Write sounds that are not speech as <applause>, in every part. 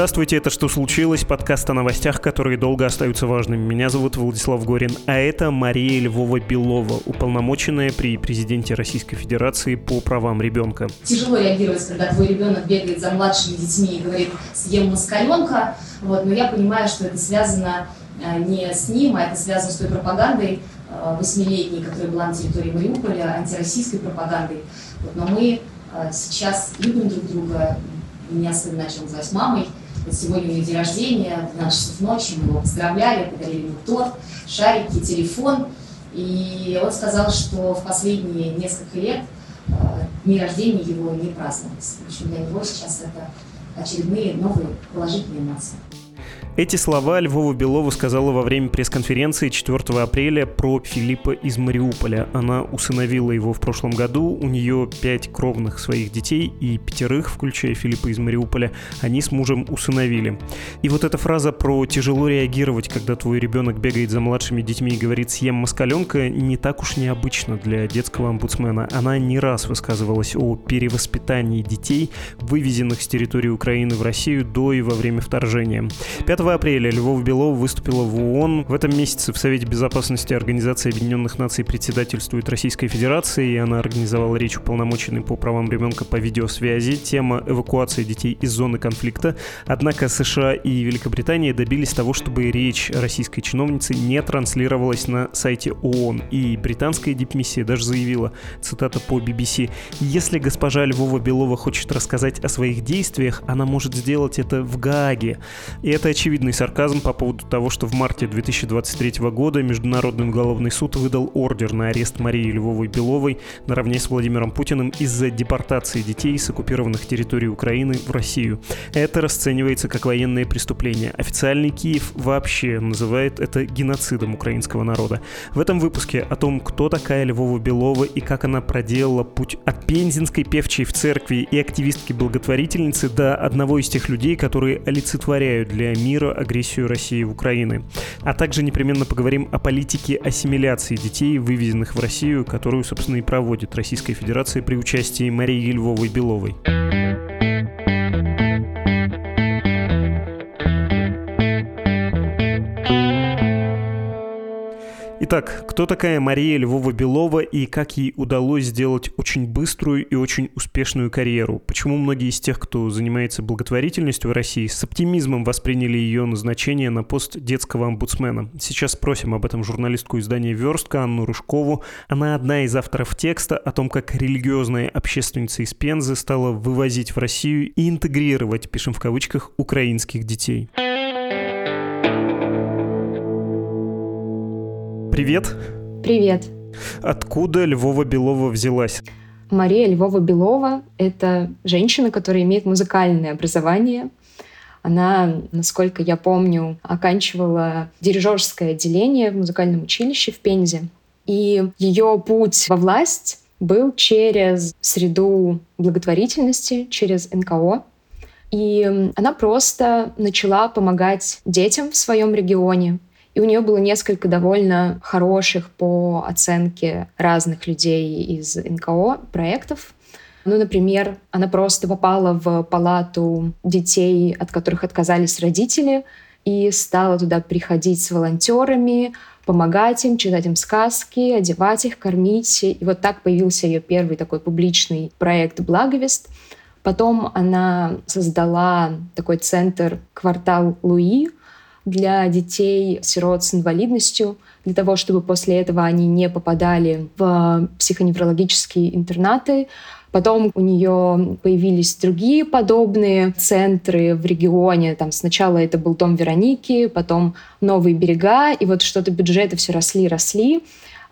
Здравствуйте, это «Что случилось?» Подкаст о новостях, которые долго остаются важными. Меня зовут Владислав Горин, а это Мария Львова-Белова, уполномоченная при президенте Российской Федерации по правам ребенка. Тяжело реагировать, когда твой ребенок бегает за младшими детьми и говорит «съем москаленка», вот, но я понимаю, что это связано э, не с ним, а это связано с той пропагандой э, восьмилетней, которая была на территории Мариуполя, антироссийской пропагандой. Вот, но мы э, сейчас любим друг друга, меня сын начал называть мамой. Вот сегодня у нее день рождения, 12 часов ночи, мы его поздравляли, подарили ему торт, шарики, телефон. И он сказал, что в последние несколько лет э, дни рождения его не праздновались. В общем, для него сейчас это очередные новые положительные эмоции. Эти слова Львова Белова сказала во время пресс-конференции 4 апреля про Филиппа из Мариуполя. Она усыновила его в прошлом году, у нее пять кровных своих детей и пятерых, включая Филиппа из Мариуполя, они с мужем усыновили. И вот эта фраза про тяжело реагировать, когда твой ребенок бегает за младшими детьми и говорит «съем москаленка» не так уж необычно для детского омбудсмена. Она не раз высказывалась о перевоспитании детей, вывезенных с территории Украины в Россию до и во время вторжения. 5 апреля Львов Белов выступила в ООН. В этом месяце в Совете Безопасности Организации Объединенных Наций председательствует Российская Федерация, и она организовала речь уполномоченной по правам ребенка по видеосвязи. Тема эвакуации детей из зоны конфликта. Однако США и Великобритания добились того, чтобы речь российской чиновницы не транслировалась на сайте ООН. И британская дипмиссия даже заявила, цитата по BBC, «Если госпожа Львова Белова хочет рассказать о своих действиях, она может сделать это в Гааге». И это очевидно очевидный сарказм по поводу того, что в марте 2023 года Международный уголовный суд выдал ордер на арест Марии Львовой-Беловой наравне с Владимиром Путиным из-за депортации детей с оккупированных территорий Украины в Россию. Это расценивается как военное преступление. Официальный Киев вообще называет это геноцидом украинского народа. В этом выпуске о том, кто такая Львова-Белова и как она проделала путь от пензенской певчей в церкви и активистки-благотворительницы до одного из тех людей, которые олицетворяют для мира мира агрессию России в Украины. А также непременно поговорим о политике ассимиляции детей, вывезенных в Россию, которую, собственно, и проводит Российская Федерация при участии Марии Львовой-Беловой. Итак, кто такая Мария Львова-Белова и как ей удалось сделать очень быструю и очень успешную карьеру? Почему многие из тех, кто занимается благотворительностью в России, с оптимизмом восприняли ее назначение на пост детского омбудсмена? Сейчас спросим об этом журналистку издания «Верстка» Анну Рыжкову. Она одна из авторов текста о том, как религиозная общественница из Пензы стала вывозить в Россию и интегрировать, пишем в кавычках, украинских детей. Привет. Привет. Откуда Львова Белова взялась? Мария Львова-Белова — это женщина, которая имеет музыкальное образование. Она, насколько я помню, оканчивала дирижерское отделение в музыкальном училище в Пензе. И ее путь во власть был через среду благотворительности, через НКО. И она просто начала помогать детям в своем регионе, у нее было несколько довольно хороших по оценке разных людей из НКО проектов. Ну, например, она просто попала в палату детей, от которых отказались родители, и стала туда приходить с волонтерами, помогать им, читать им сказки, одевать их, кормить. И вот так появился ее первый такой публичный проект «Благовест». Потом она создала такой центр «Квартал Луи», для детей-сирот с инвалидностью, для того, чтобы после этого они не попадали в психоневрологические интернаты. Потом у нее появились другие подобные центры в регионе. Там сначала это был дом Вероники, потом Новые берега, и вот что-то бюджеты все росли, росли.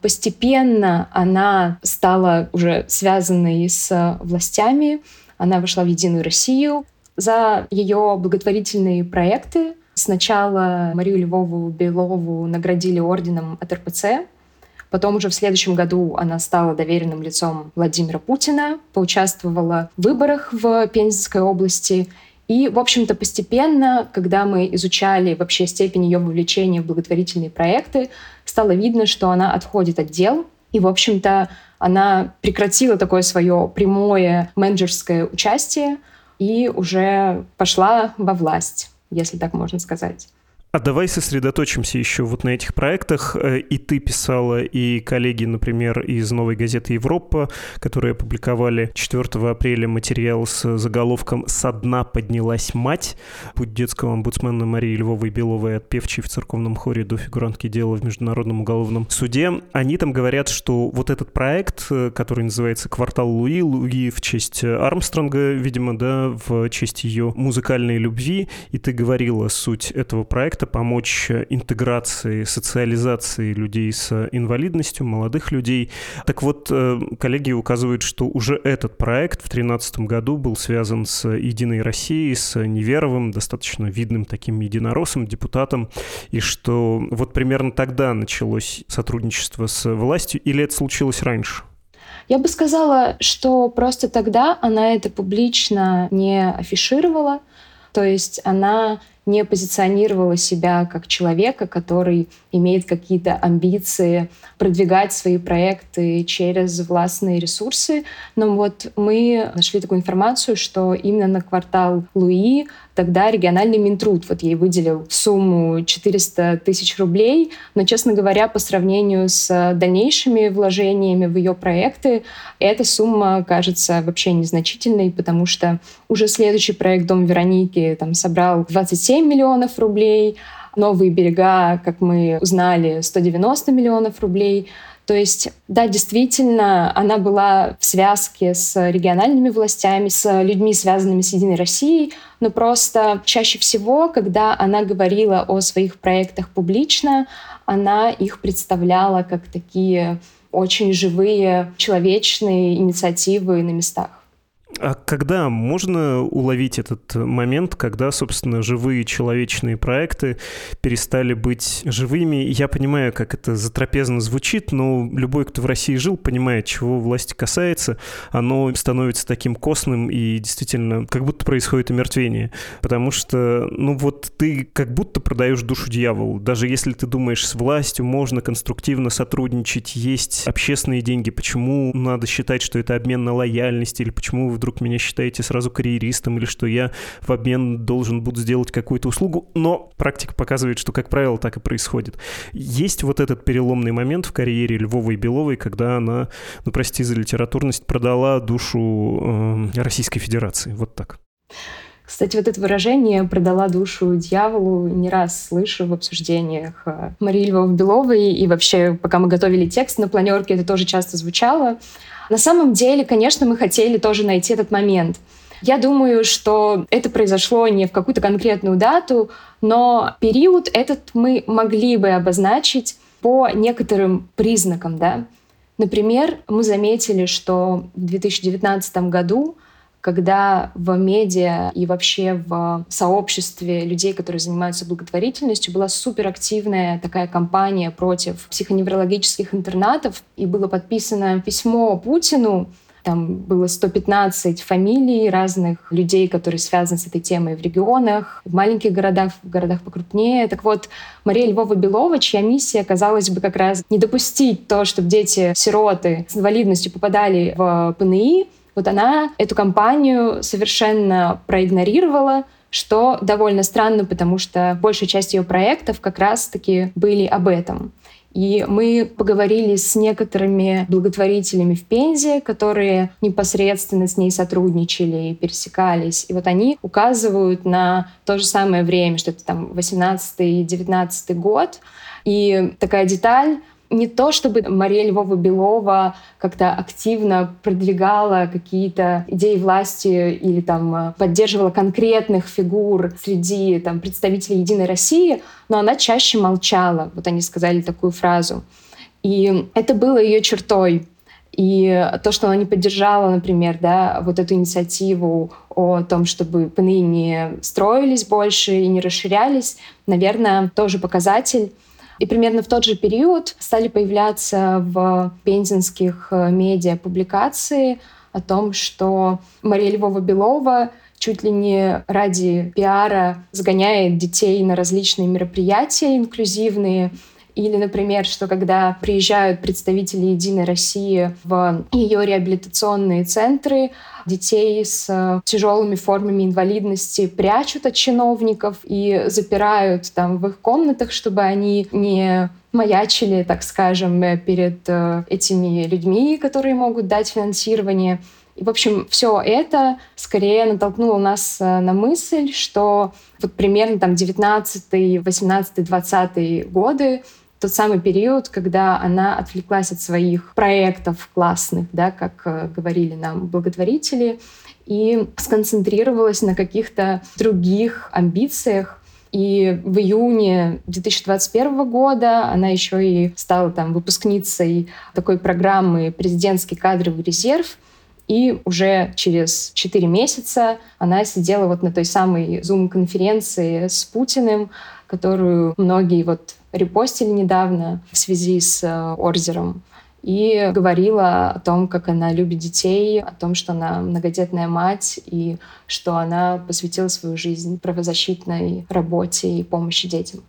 Постепенно она стала уже связанной с властями. Она вошла в Единую Россию. За ее благотворительные проекты Сначала Марию Львову Белову наградили орденом от РПЦ, Потом уже в следующем году она стала доверенным лицом Владимира Путина, поучаствовала в выборах в Пензенской области. И, в общем-то, постепенно, когда мы изучали вообще степень ее вовлечения в благотворительные проекты, стало видно, что она отходит от дел. И, в общем-то, она прекратила такое свое прямое менеджерское участие, и уже пошла во власть, если так можно сказать. А давай сосредоточимся еще вот на этих проектах. Э, и ты писала, и коллеги, например, из «Новой газеты Европа», которые опубликовали 4 апреля материал с заголовком «Со дна поднялась мать». Путь детского омбудсмена Марии Львовой Беловой от певчей в церковном хоре до фигурантки дела в Международном уголовном суде. Они там говорят, что вот этот проект, э, который называется «Квартал Луи», Луи в честь Армстронга, видимо, да, в честь ее музыкальной любви, и ты говорила суть этого проекта, проекта помочь интеграции, социализации людей с инвалидностью, молодых людей. Так вот, э, коллеги указывают, что уже этот проект в 2013 году был связан с «Единой Россией», с Неверовым, достаточно видным таким единороссом, депутатом, и что вот примерно тогда началось сотрудничество с властью, или это случилось раньше? Я бы сказала, что просто тогда она это публично не афишировала, то есть она не позиционировала себя как человека, который имеет какие-то амбиции продвигать свои проекты через властные ресурсы. Но вот мы нашли такую информацию, что именно на квартал Луи тогда региональный Минтруд вот ей выделил сумму 400 тысяч рублей, но, честно говоря, по сравнению с дальнейшими вложениями в ее проекты, эта сумма кажется вообще незначительной, потому что уже следующий проект «Дом Вероники» там собрал 27 миллионов рублей, новые берега, как мы узнали, 190 миллионов рублей. То есть, да, действительно, она была в связке с региональными властями, с людьми, связанными с Единой Россией, но просто чаще всего, когда она говорила о своих проектах публично, она их представляла как такие очень живые, человечные инициативы на местах. А когда можно уловить этот момент, когда, собственно, живые человечные проекты перестали быть живыми? Я понимаю, как это затрапезно звучит, но любой, кто в России жил, понимает, чего власти касается. Оно становится таким костным и действительно как будто происходит омертвение. Потому что, ну вот ты как будто продаешь душу дьяволу. Даже если ты думаешь, с властью можно конструктивно сотрудничать, есть общественные деньги, почему надо считать, что это обмен на лояльность или почему вдруг меня считаете сразу карьеристом или что я в обмен должен буду сделать какую-то услугу, но практика показывает, что, как правило, так и происходит. Есть вот этот переломный момент в карьере Львовой Беловой, когда она, ну прости за литературность, продала душу э, Российской Федерации. Вот так. Кстати, вот это выражение «продала душу дьяволу» не раз слышу в обсуждениях э, Марии Львовой-Беловой, и вообще, пока мы готовили текст на планерке, это тоже часто звучало. На самом деле, конечно, мы хотели тоже найти этот момент. Я думаю, что это произошло не в какую-то конкретную дату, но период этот мы могли бы обозначить по некоторым признакам. Да? Например, мы заметили, что в 2019 году когда в медиа и вообще в сообществе людей, которые занимаются благотворительностью, была суперактивная такая кампания против психоневрологических интернатов, и было подписано письмо Путину, там было 115 фамилий разных людей, которые связаны с этой темой в регионах, в маленьких городах, в городах покрупнее. Так вот, Мария Львова-Белова, чья миссия, казалось бы, как раз не допустить то, чтобы дети-сироты с инвалидностью попадали в ПНИ, вот она эту кампанию совершенно проигнорировала, что довольно странно, потому что большая часть ее проектов как раз-таки были об этом. И мы поговорили с некоторыми благотворителями в Пензе, которые непосредственно с ней сотрудничали и пересекались. И вот они указывают на то же самое время, что это там 18-19 год. И такая деталь, не то, чтобы Мария Львова-Белова как-то активно продвигала какие-то идеи власти или там э, поддерживала конкретных фигур среди там, представителей «Единой России», но она чаще молчала. Вот они сказали такую фразу. И это было ее чертой. И то, что она не поддержала, например, да, вот эту инициативу о том, чтобы ПНИ не строились больше и не расширялись, наверное, тоже показатель и примерно в тот же период стали появляться в пензенских э, медиа публикации о том, что Мария Львова-Белова чуть ли не ради пиара сгоняет детей на различные мероприятия инклюзивные. Или, например, что когда приезжают представители «Единой России» в ее реабилитационные центры, детей с тяжелыми формами инвалидности прячут от чиновников и запирают там в их комнатах, чтобы они не маячили, так скажем, перед э, этими людьми, которые могут дать финансирование. И, в общем, все это скорее натолкнуло нас э, на мысль, что вот примерно там 19 18 20 годы тот самый период, когда она отвлеклась от своих проектов классных, да, как э, говорили нам благотворители, и сконцентрировалась на каких-то других амбициях. И в июне 2021 года она еще и стала там выпускницей такой программы «Президентский кадровый резерв», и уже через 4 месяца она сидела вот на той самой Zoom-конференции с Путиным, которую многие вот репостили недавно в связи с э, Орзером и говорила о том, как она любит детей, о том, что она многодетная мать и что она посвятила свою жизнь правозащитной работе и помощи детям.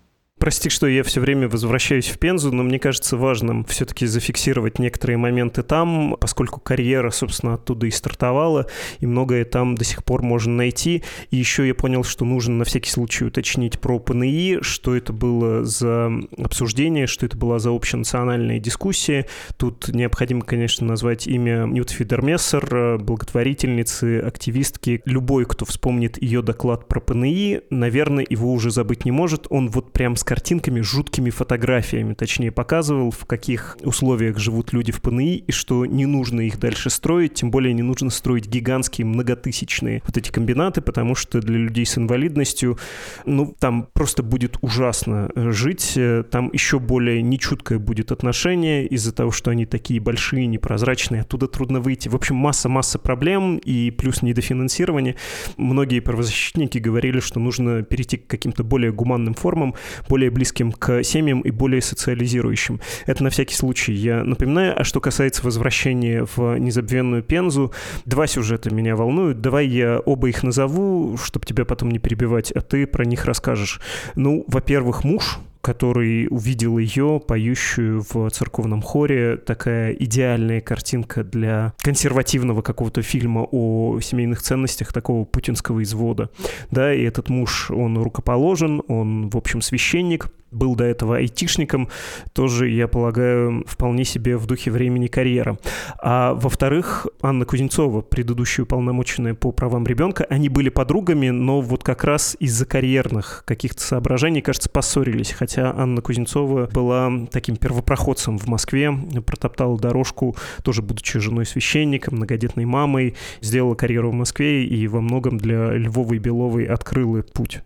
Прости, что я все время возвращаюсь в Пензу, но мне кажется важным все-таки зафиксировать некоторые моменты там, поскольку карьера, собственно, оттуда и стартовала, и многое там до сих пор можно найти. И еще я понял, что нужно на всякий случай уточнить про ПНИ, что это было за обсуждение, что это была за общенациональная дискуссия. Тут необходимо, конечно, назвать имя Нют Фидермессер, благотворительницы, активистки. Любой, кто вспомнит ее доклад про ПНИ, наверное, его уже забыть не может. Он вот прям с картинками, жуткими фотографиями, точнее, показывал, в каких условиях живут люди в ПНИ, и что не нужно их дальше строить, тем более не нужно строить гигантские многотысячные вот эти комбинаты, потому что для людей с инвалидностью, ну, там просто будет ужасно жить, там еще более нечуткое будет отношение из-за того, что они такие большие, непрозрачные, оттуда трудно выйти. В общем, масса-масса проблем и плюс недофинансирование. Многие правозащитники говорили, что нужно перейти к каким-то более гуманным формам, более более близким к семьям и более социализирующим. Это на всякий случай я напоминаю. А что касается возвращения в незабвенную Пензу, два сюжета меня волнуют. Давай я оба их назову, чтобы тебя потом не перебивать, а ты про них расскажешь. Ну, во-первых, муж, который увидел ее, поющую в церковном хоре. Такая идеальная картинка для консервативного какого-то фильма о семейных ценностях, такого путинского извода. Да, и этот муж, он рукоположен, он, в общем, священник, был до этого айтишником, тоже, я полагаю, вполне себе в духе времени карьера. А во-вторых, Анна Кузнецова, предыдущая уполномоченная по правам ребенка, они были подругами, но вот как раз из-за карьерных каких-то соображений, кажется, поссорились, хотя Анна Кузнецова была таким первопроходцем в Москве, протоптала дорожку, тоже будучи женой священника, многодетной мамой, сделала карьеру в Москве и во многом для Львовой Беловой открыла путь.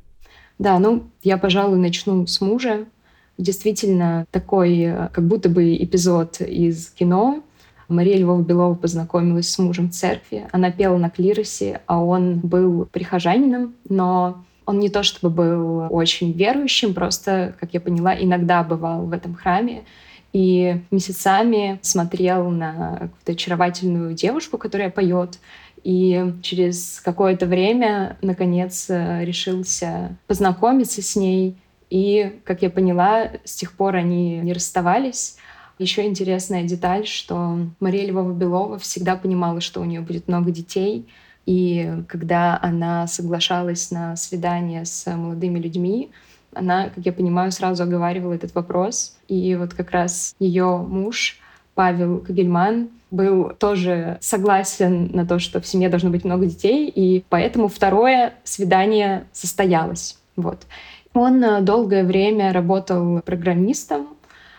Да, ну, я, пожалуй, начну с мужа. Действительно, такой э, как будто бы эпизод из кино. Мария Львова-Белова познакомилась с мужем в церкви. Она пела на клиросе, а он был прихожанином, но он не то чтобы был очень верующим, просто, как я поняла, иногда бывал в этом храме и месяцами смотрел на какую-то очаровательную девушку, которая поет, и через какое-то время, наконец, э, решился познакомиться с ней. И, как я поняла, с тех пор они не расставались. Еще интересная деталь, что Мария Львова-Белова всегда понимала, что у нее будет много детей. И когда она соглашалась на свидание с молодыми людьми, она, как я понимаю, сразу оговаривала этот вопрос. И вот как раз ее муж Павел Кагельман был тоже согласен на то, что в семье должно быть много детей, и поэтому второе свидание состоялось. Вот. Он э, долгое время работал программистом,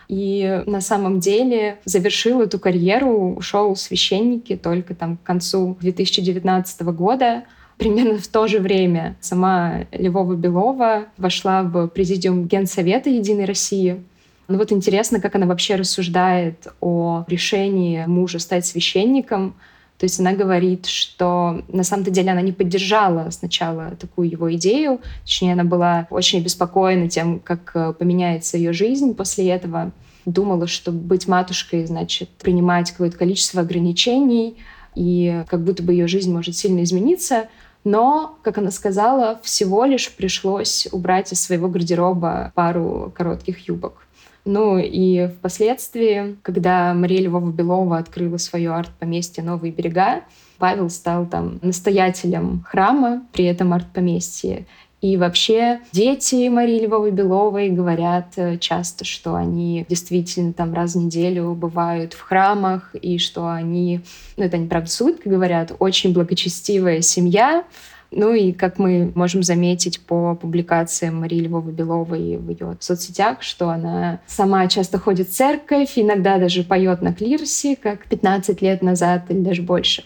и на самом деле завершил эту карьеру, ушел в священники только там к концу 2019 года. Примерно в то же время сама Львова Белова вошла в президиум Генсовета Единой России. Ну вот интересно, как она вообще рассуждает о решении мужа стать священником. То есть она говорит, что на самом-то деле она не поддержала сначала такую его идею, точнее она была очень обеспокоена тем, как э, поменяется ее жизнь после этого. Думала, что быть матушкой значит принимать какое-то количество ограничений, и как будто бы ее жизнь может сильно измениться. Но, как она сказала, всего лишь пришлось убрать из своего гардероба пару коротких юбок. Ну и впоследствии, когда Мария Львова-Белова открыла свое арт-поместье «Новые берега», Павел стал там настоятелем храма при этом арт-поместье. И вообще дети Марии Львовой-Беловой говорят э, часто, что они действительно там раз в неделю бывают в храмах, и что они, ну это они правда с говорят, очень благочестивая семья, ну и как мы можем заметить по публикациям Марии Львовой-Беловой в ее соцсетях, что она сама часто ходит в церковь, иногда даже поет на клирсе, как 15 лет назад или даже больше.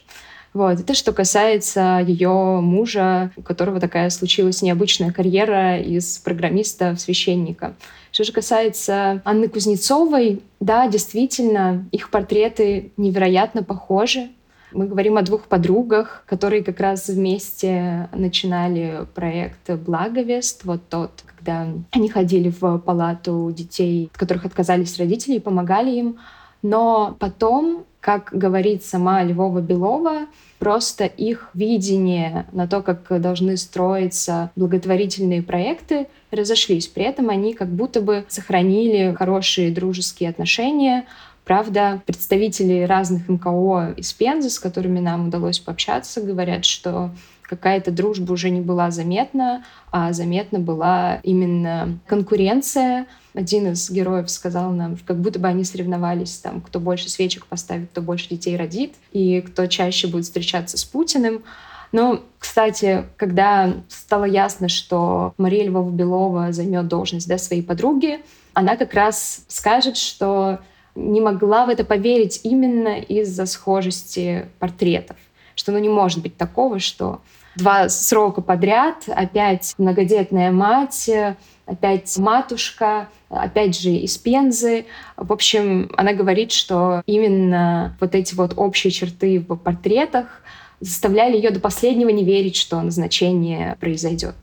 Вот. Это что касается ее мужа, у которого такая случилась необычная карьера из программиста в священника. Что же касается Анны Кузнецовой, да, действительно, их портреты невероятно похожи. Мы говорим о двух подругах, которые как раз вместе начинали проект «Благовест», вот тот, когда они ходили в палату детей, от которых отказались родители, и помогали им. Но потом как говорит сама Львова-Белова, просто их видение на то, как должны строиться благотворительные проекты, разошлись. При этом они как будто бы сохранили хорошие дружеские отношения. Правда, представители разных МКО из Пензы, с которыми нам удалось пообщаться, говорят, что какая-то дружба уже не была заметна, а заметна была именно конкуренция. Один из героев сказал нам, как будто бы они соревновались, там, кто больше свечек поставит, кто больше детей родит, и кто чаще будет встречаться с Путиным. Но, кстати, когда стало ясно, что Мария Львова-Белова займет должность да, своей подруги, она как раз скажет, что не могла в это поверить именно из-за схожести портретов. Что ну, не может быть такого, что два срока подряд, опять многодетная мать, опять матушка, опять же из Пензы. В общем, она говорит, что именно вот эти вот общие черты в портретах заставляли ее до последнего не верить, что назначение произойдет.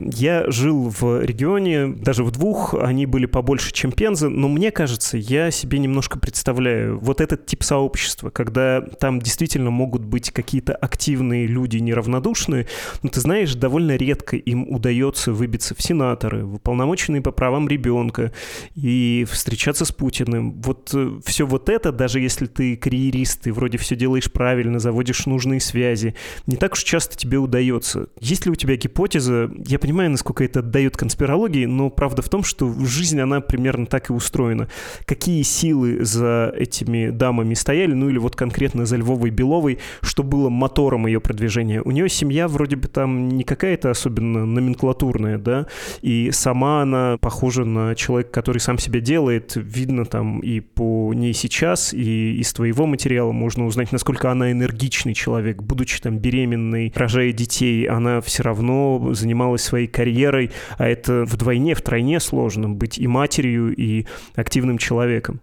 Я жил в регионе, даже в двух, они были побольше, чем Пенза, но мне кажется, я себе немножко представляю вот этот тип сообщества, когда там действительно могут быть какие-то активные люди неравнодушные, но ты знаешь, довольно редко им удается выбиться в сенаторы, в уполномоченные по правам ребенка и встречаться с Путиным. Вот э, все вот это, даже если ты карьерист, ты вроде все делаешь правильно, заводишь нужные связи, не так уж часто тебе удается. Есть ли у тебя гипотеза, я понимаю, насколько это отдает конспирологии, но правда в том, что жизнь, она примерно так и устроена. Какие силы за этими дамами стояли, ну или вот конкретно за Львовой Беловой, что было мотором ее продвижения? У нее семья вроде бы там не какая-то особенно номенклатурная, да, и сама она похожа на человека, который сам себя делает. Видно там и по ней сейчас, и из твоего материала можно узнать, насколько она энергичный человек. Будучи там беременной, рожая детей, она все равно занималась занималась своей карьерой, а это вдвойне, втройне сложно быть и матерью, и активным человеком.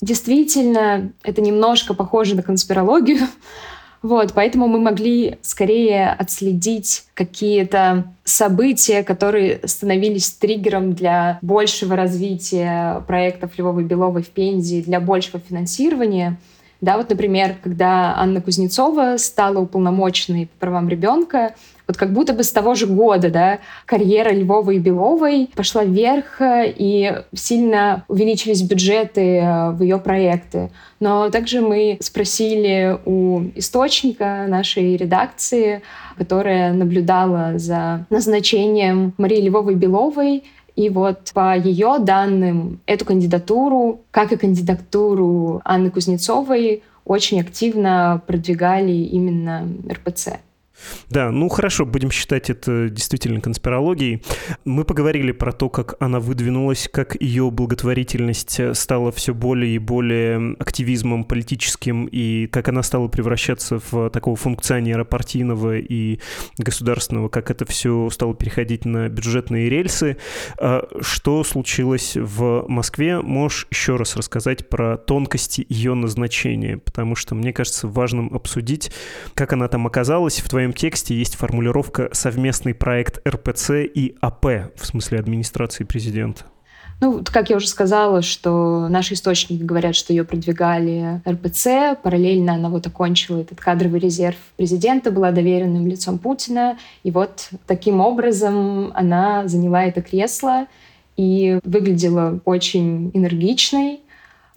Действительно, это немножко похоже на конспирологию. <laughs> Вот, поэтому мы могли скорее отследить какие-то события, которые становились триггером для большего развития проектов Львова Белова в Пензе, для большего финансирования. Да, вот, например, когда Анна Кузнецова стала уполномоченной по правам ребенка, вот как будто бы с того же года, да, карьера Львовой и Беловой пошла вверх, и сильно увеличились бюджеты э, в ее проекты. Но также мы спросили у источника нашей редакции, которая наблюдала за назначением Марии Львовой-Беловой, и вот по ее данным, эту кандидатуру, как и кандидатуру Анны Кузнецовой, очень активно продвигали именно РПЦ. Да, ну хорошо, будем считать это действительно конспирологией. Мы поговорили про то, как она выдвинулась, как ее благотворительность стала все более и более активизмом политическим, и как она стала превращаться в такого функционера партийного и государственного, как это все стало переходить на бюджетные рельсы. А что случилось в Москве? Можешь еще раз рассказать про тонкости ее назначения, потому что мне кажется важным обсудить, как она там оказалась в твоем своем тексте есть формулировка «совместный проект РПЦ и АП», в смысле администрации президента. Ну, как я уже сказала, что наши источники говорят, что ее продвигали РПЦ, параллельно она вот окончила этот кадровый резерв президента, была доверенным лицом Путина, и вот таким образом она заняла это кресло. и выглядела очень энергичной.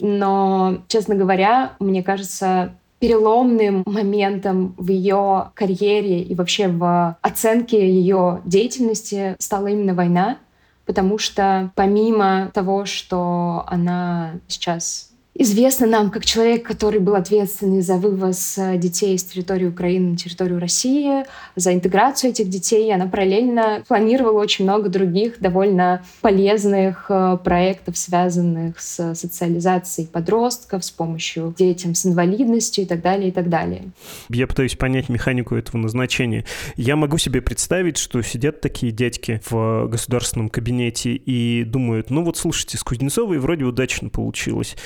Но, честно говоря, мне кажется, переломным моментом в ее карьере и вообще в оценке ее деятельности стала именно война, потому что помимо того, что она сейчас известна нам как человек, который был ответственный за вывоз э, детей с территории Украины на территорию России, за интеграцию этих детей. Она параллельно планировала очень много других довольно полезных э, проектов, связанных с социализацией подростков, с помощью детям с инвалидностью и так далее, и так далее. Я пытаюсь понять механику этого назначения. Я могу себе представить, что сидят такие дядьки в государственном кабинете и думают, ну вот слушайте, с Кузнецовой вроде удачно получилось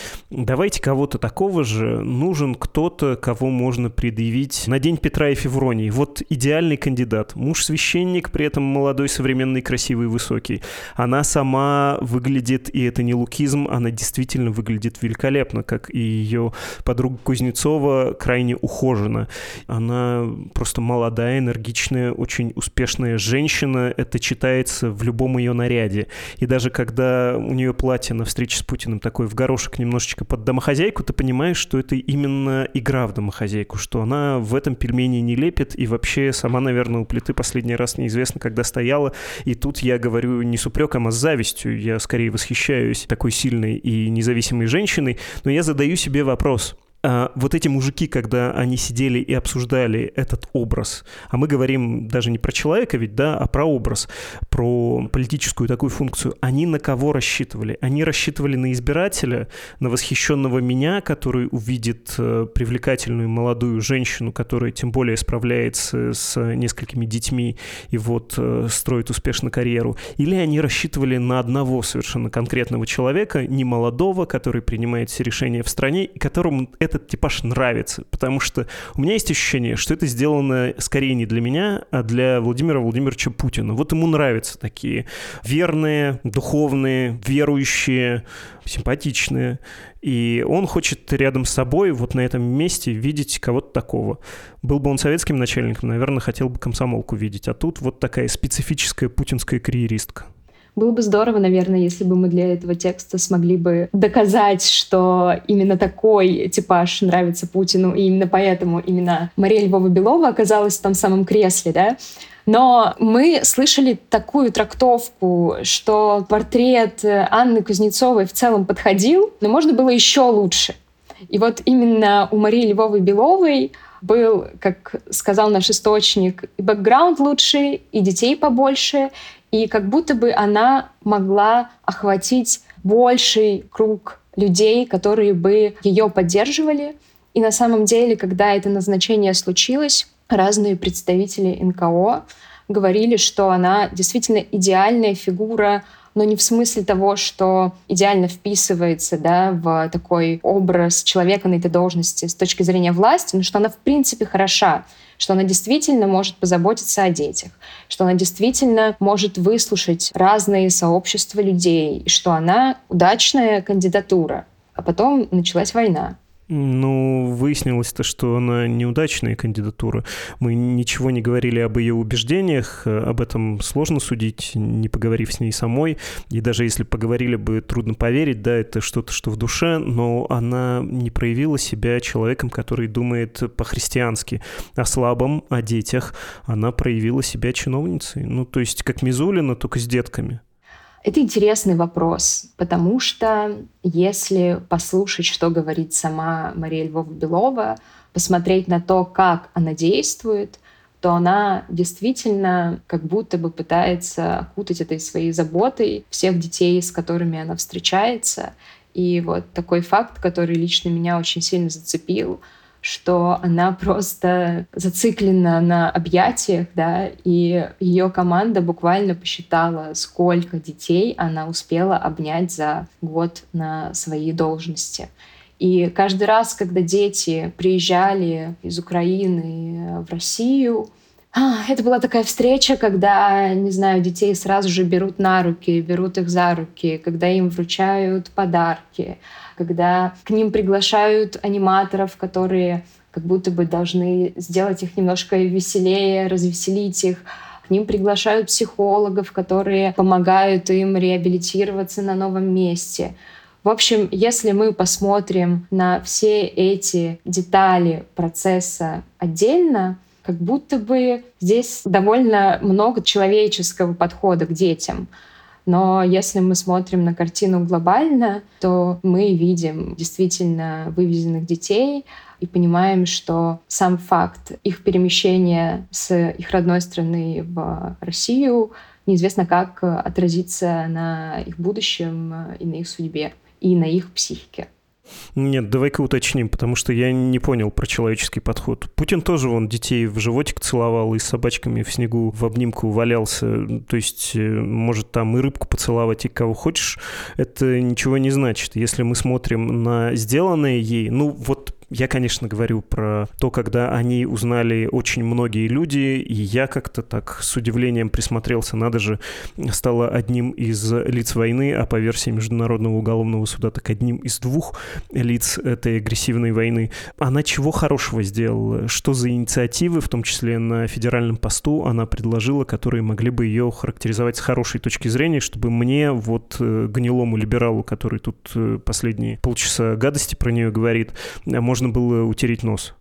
давайте кого-то такого же, нужен кто-то, кого можно предъявить на День Петра и Февронии. Вот идеальный кандидат. Муж-священник, при этом молодой, современный, красивый, высокий. Она сама выглядит, и это не лукизм, она действительно выглядит великолепно, как и ее подруга Кузнецова, крайне ухожена. Она просто молодая, энергичная, очень успешная женщина. Это читается в любом ее наряде. И даже когда у нее платье на встрече с Путиным такое в горошек немножечко под домохозяйку, ты понимаешь, что это именно игра в домохозяйку, что она в этом пельмени не лепит, и вообще сама, наверное, у плиты последний раз неизвестно, когда стояла. И тут я говорю не с упреком, а с завистью. Я скорее восхищаюсь такой сильной и независимой женщиной, но я задаю себе вопрос – а вот эти мужики, когда они сидели и обсуждали этот образ, а мы говорим даже не про человека ведь, да, а про образ, про политическую такую функцию, они на кого рассчитывали? Они рассчитывали на избирателя, на восхищенного меня, который увидит э, привлекательную молодую женщину, которая тем более справляется с несколькими детьми и вот э, строит успешно карьеру, или они рассчитывали на одного совершенно конкретного человека, не молодого, который принимает все решения в стране, и которому этот типаж нравится, потому что у меня есть ощущение, что это сделано скорее не для меня, а для Владимира Владимировича Путина. Вот ему нравятся такие верные, духовные, верующие, симпатичные. И он хочет рядом с собой, вот на этом месте, видеть кого-то такого. Был бы он советским начальником, наверное, хотел бы комсомолку видеть. А тут вот такая специфическая путинская карьеристка. Было бы здорово, наверное, если бы мы для этого текста смогли бы доказать, что именно такой типаж нравится Путину, и именно поэтому именно Мария Львова-Белова оказалась в том самом кресле, да? Но мы слышали такую трактовку, что портрет Анны Кузнецовой в целом подходил, но можно было еще лучше. И вот именно у Марии Львовой-Беловой был, как сказал наш источник, и бэкграунд лучше, и детей побольше, и как будто бы она могла охватить больший круг людей, которые бы ее поддерживали. И на самом деле, когда это назначение случилось, разные представители НКО говорили, что она действительно идеальная фигура но не в смысле того, что идеально вписывается да, в такой образ человека на этой должности с точки зрения власти, но что она в принципе хороша, что она действительно может позаботиться о детях, что она действительно может выслушать разные сообщества людей, что она удачная кандидатура. А потом началась война. Ну, выяснилось-то, что она неудачная кандидатура. Мы ничего не говорили об ее убеждениях, об этом сложно судить, не поговорив с ней самой. И даже если поговорили бы, трудно поверить, да, это что-то, что в душе, но она не проявила себя человеком, который думает по-христиански о слабом, о детях. Она проявила себя чиновницей. Ну, то есть как Мизулина, только с детками. Это интересный вопрос, потому что если послушать, что говорит сама Мария Львова-Белова, посмотреть на то, как она действует, то она действительно как будто бы пытается окутать этой своей заботой всех детей, с которыми она встречается. И вот такой факт, который лично меня очень сильно зацепил — что она просто зациклена на объятиях, да, и ее команда буквально посчитала, сколько детей она успела обнять за год на своей должности. И каждый раз, когда дети приезжали из Украины в Россию, а, это была такая встреча, когда, не знаю, детей сразу же берут на руки, берут их за руки, когда им вручают подарки, когда к ним приглашают аниматоров, которые как будто бы должны сделать их немножко веселее, развеселить их. К ним приглашают психологов, которые помогают им реабилитироваться на новом месте. В общем, если мы посмотрим на все эти детали процесса отдельно, как будто бы здесь довольно много человеческого подхода к детям. Но если мы смотрим на картину глобально, то мы видим действительно вывезенных детей и понимаем, что сам факт их перемещения с их родной страны в Россию неизвестно как отразится на их будущем и на их судьбе и на их психике. Нет, давай-ка уточним, потому что я не понял про человеческий подход. Путин тоже вон детей в животик целовал и с собачками в снегу в обнимку валялся. То есть э, может там и рыбку поцеловать, и кого хочешь. Это ничего не значит. Если мы смотрим на сделанное ей, ну вот я, конечно, говорю про то, когда они узнали очень многие люди, и я как-то так с удивлением присмотрелся. Надо же, стала одним из лиц войны, а по версии Международного уголовного суда так одним из двух лиц этой агрессивной войны. Она чего хорошего сделала? Что за инициативы, в том числе на федеральном посту, она предложила, которые могли бы ее характеризовать с хорошей точки зрения, чтобы мне, вот э, гнилому либералу, который тут э, последние полчаса гадости про нее говорит, может можно было утереть нос?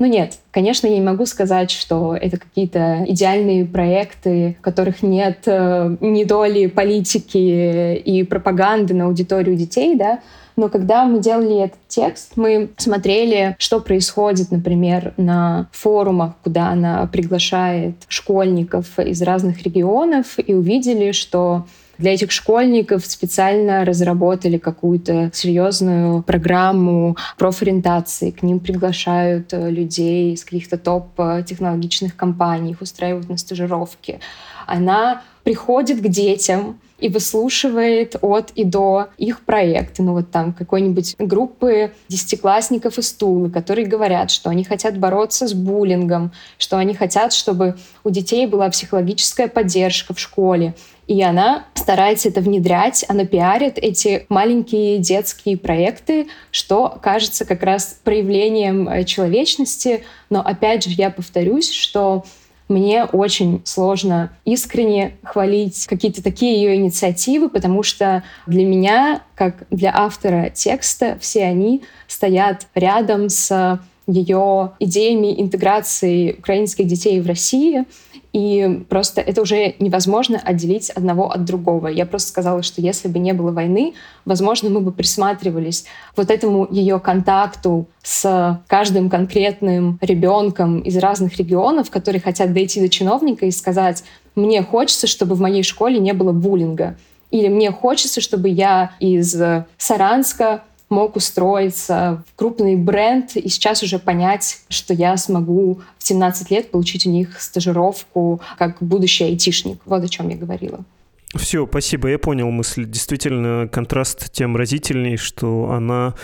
Ну нет, конечно, я не могу сказать, что это какие-то идеальные проекты, в которых нет э, ни доли политики и пропаганды на аудиторию детей, да, но когда мы делали этот текст, мы смотрели, что происходит, например, на форумах, куда она приглашает школьников из разных регионов, и увидели, что для этих школьников специально разработали какую-то серьезную программу профориентации. К ним приглашают э, людей из каких-то топ-технологичных компаний, их устраивают на стажировки. Она приходит к детям, и выслушивает от и до их проекты. Ну вот там какой-нибудь группы десятиклассников из Тулы, которые говорят, что они хотят бороться с буллингом, что они хотят, чтобы у детей была психологическая поддержка в школе. И она старается это внедрять, она пиарит эти маленькие детские проекты, что кажется как раз проявлением э, человечности. Но опять же, я повторюсь, что мне очень сложно искренне хвалить какие-то такие ее инициативы, потому что для меня, как для автора текста, все они стоят рядом с ее идеями интеграции украинских детей в России, и просто это уже невозможно отделить одного от другого. Я просто сказала, что если бы не было войны, возможно, мы бы присматривались вот этому ее контакту с каждым конкретным ребенком из разных регионов, которые хотят дойти до чиновника и сказать, мне хочется, чтобы в моей школе не было буллинга. Или мне хочется, чтобы я из Саранска мог устроиться в крупный бренд и сейчас уже понять, что я смогу в 17 лет получить у них стажировку как будущий айтишник. Вот о чем я говорила. Все, спасибо, я понял мысль. Действительно, контраст тем разительней, что она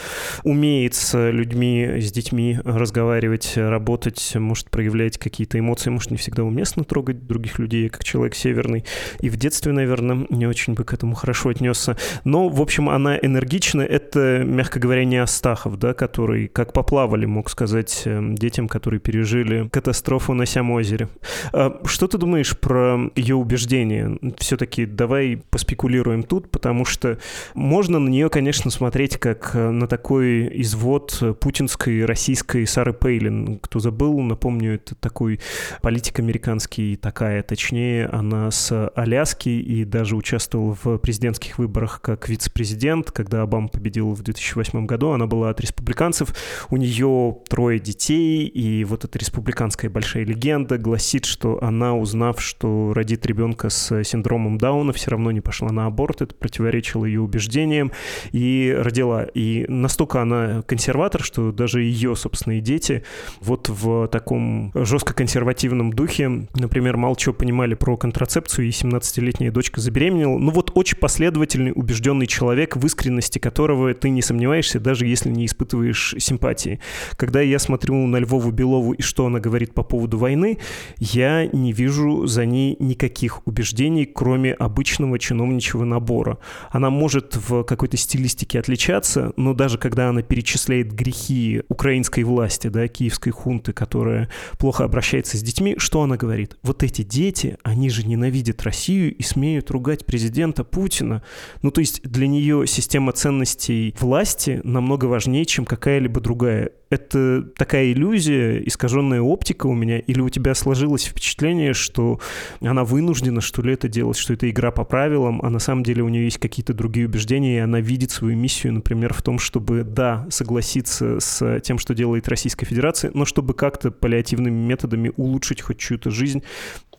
умеет с людьми, с детьми разговаривать, работать, может проявлять какие-то эмоции, может не всегда уместно трогать других людей, как человек северный. И в детстве, наверное, не очень бы к этому хорошо отнесся. Но, в общем, она энергична. Это, мягко говоря, не Астахов, да, который, как поплавали, мог сказать эм, детям, которые пережили катастрофу на Сямозере. А что ты думаешь про ее убеждения? Все-таки давай поспекулируем тут, потому что можно на нее, конечно, смотреть как э, на такой извод путинской российской Сары Пейлин. Кто забыл, напомню, это такой политик американский, такая, точнее, она с Аляски и даже участвовала в президентских выборах как вице-президент, когда Обама победил в 2008 году, она была от республиканцев, у нее трое детей, и вот эта республиканская большая легенда гласит, что она, узнав, что родит ребенка с синдромом Дауна, Дауна, все равно не пошла на аборт, это противоречило ее убеждениям, и родила. И настолько она консерватор, что даже ее собственные дети вот в таком жестко консервативном духе, например, мало чего понимали про контрацепцию, и 17-летняя дочка забеременела. Ну вот очень последовательный, убежденный человек, в искренности которого ты не сомневаешься, даже если не испытываешь симпатии. Когда я смотрю на Львову Белову и что она говорит по поводу войны, я не вижу за ней никаких убеждений, кроме об обычного чиновничьего набора. Она может в какой-то стилистике отличаться, но даже когда она перечисляет грехи украинской власти, да, киевской хунты, которая плохо обращается с детьми, что она говорит? Вот эти дети, они же ненавидят Россию и смеют ругать президента Путина. Ну, то есть для нее система ценностей власти намного важнее, чем какая-либо другая это такая иллюзия, искаженная оптика у меня, или у тебя сложилось впечатление, что она вынуждена, что ли, это делать, что это игра по правилам, а на самом деле у нее есть какие-то другие убеждения, и она видит свою миссию, например, в том, чтобы, да, согласиться с тем, что делает Российская Федерация, но чтобы как-то паллиативными методами улучшить хоть чью-то жизнь.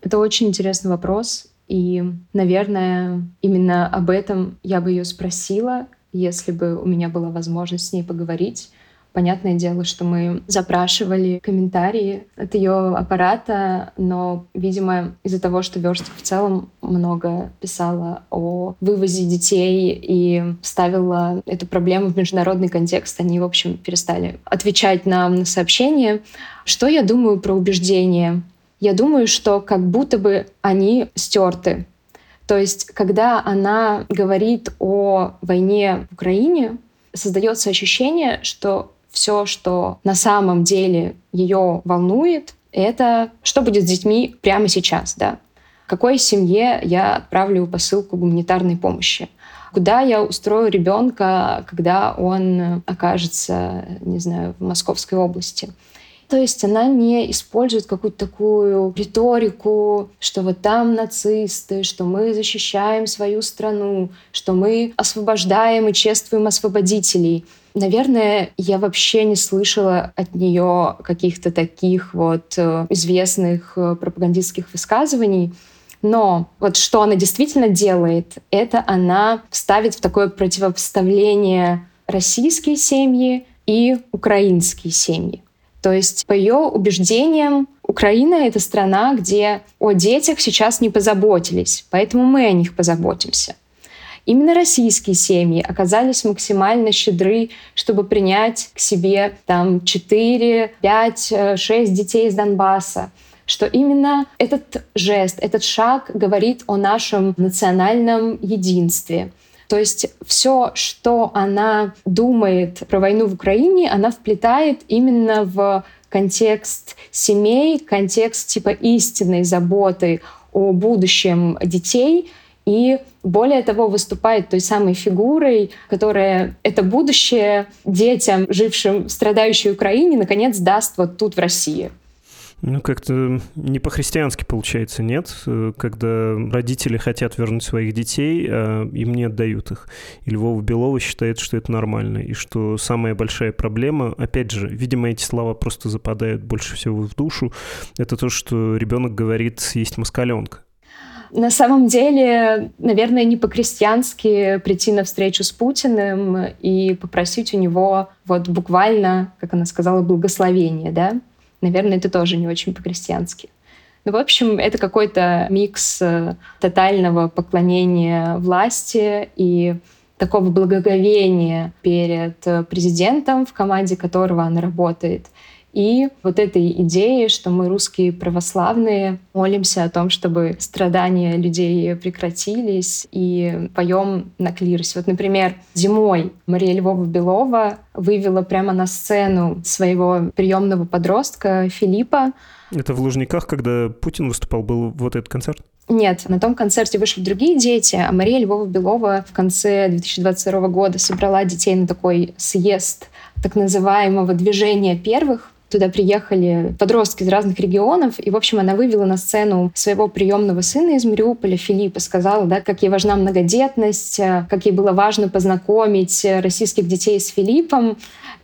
Это очень интересный вопрос, и, наверное, именно об этом я бы ее спросила, если бы у меня была возможность с ней поговорить. Понятное дело, что мы запрашивали комментарии от ее аппарата, но, видимо, из-за того, что Верстик в целом много писала о вывозе детей и ставила эту проблему в международный контекст, они, в общем, перестали отвечать нам на сообщения. Что я думаю про убеждения? Я думаю, что как будто бы они стерты. То есть, когда она говорит о войне в Украине, создается ощущение, что все, что на самом деле ее волнует, это что будет с детьми прямо сейчас, да? Какой семье я отправлю посылку гуманитарной помощи? Куда я устрою ребенка, когда он окажется, не знаю, в Московской области? То есть она не использует какую-то такую риторику, что вот там нацисты, что мы защищаем свою страну, что мы освобождаем и чествуем освободителей. Наверное, я вообще не слышала от нее каких-то таких вот э, известных э, пропагандистских высказываний. Но вот что она действительно делает, это она ставит в такое противопоставление российские семьи и украинские семьи. То есть, по ее убеждениям, Украина — это страна, где о детях сейчас не позаботились, поэтому мы о них позаботимся. Именно российские семьи оказались максимально щедры, чтобы принять к себе там 4, 5, 6 детей из Донбасса что именно этот жест, этот шаг говорит о нашем национальном единстве. То есть все, что она думает про войну в Украине, она вплетает именно в контекст семей, контекст типа истинной заботы о будущем детей — и более того выступает той самой фигурой, которая это будущее детям, жившим в страдающей Украине, наконец даст вот тут в России. Ну, как-то не по-христиански получается, нет? Когда родители хотят вернуть своих детей, а им не отдают их. И Львова Белова считает, что это нормально, и что самая большая проблема, опять же, видимо, эти слова просто западают больше всего в душу, это то, что ребенок говорит «есть москаленка». На самом деле, наверное, не по-крестьянски прийти на встречу с Путиным и попросить у него вот буквально, как она сказала, благословение, да? Наверное, это тоже не очень по-крестьянски. Ну, в общем, это какой-то микс э, тотального поклонения власти и такого благоговения перед э, президентом, в команде которого она работает, и вот этой идеи, что мы русские православные молимся о том, чтобы страдания людей прекратились и поем на клиросе. Вот, например, зимой Мария Львова-Белова вывела прямо на сцену своего приемного подростка Филиппа. Это в Лужниках, когда Путин выступал, был вот этот концерт? Нет, на том концерте вышли другие дети, а Мария Львова-Белова в конце 2022 года собрала детей на такой съезд так называемого движения первых, Туда приехали подростки из разных регионов, и, в общем, она вывела на сцену своего приемного сына из Мариуполя, Филиппа, сказала, да, как ей важна многодетность, э, как ей было важно познакомить российских детей с Филиппом.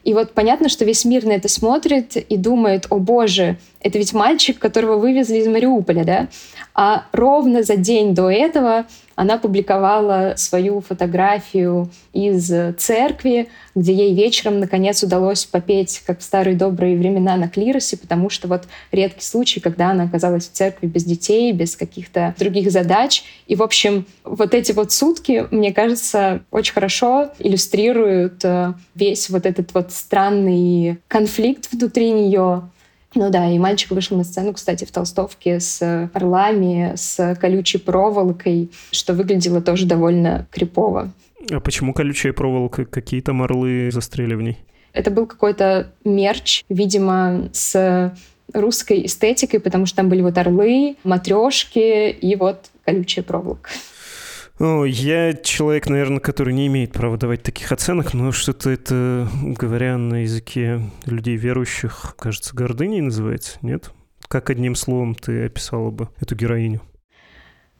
И вот понятно, что весь мир на это смотрит и думает, о боже, это ведь мальчик, которого вывезли из Мариуполя, да? А ровно за день до этого она публиковала свою фотографию из церкви, где ей вечером наконец удалось попеть, как в старые добрые времена на клиросе, потому что вот редкий случай, когда она оказалась в церкви без детей, без каких-то других задач. И, в общем, вот эти вот сутки, мне кажется, очень хорошо иллюстрируют э, весь вот этот вот странный конфликт внутри нее, Ну да, и мальчик вышел на сцену, кстати, в толстовке с орлами, с колючей проволокой, что выглядело тоже довольно крипово. А почему колючая проволока? Какие там орлы застряли в ней? Это был какой-то мерч, видимо, с русской эстетикой, потому что там были вот орлы, матрешки и вот колючая проволока. Ну, я человек, наверное, который не имеет права давать таких оценок, но что-то это, говоря на языке людей верующих, кажется, гордыней называется, нет? Как одним словом ты описала бы эту героиню?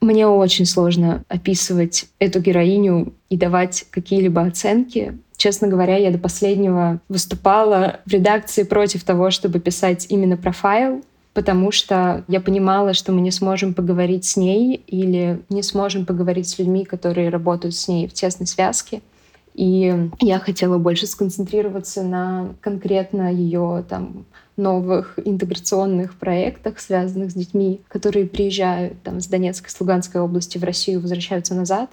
Мне очень сложно описывать эту героиню и давать какие-либо оценки. Честно говоря, я до последнего выступала в редакции против того, чтобы писать именно профайл, потому что я понимала, что мы не сможем поговорить с ней или не сможем поговорить с людьми, которые работают с ней в тесной связке. И я хотела больше сконцентрироваться на конкретно ее там новых интеграционных проектах, связанных с детьми, которые приезжают там, с Донецкой, с Луганской области в Россию, возвращаются назад.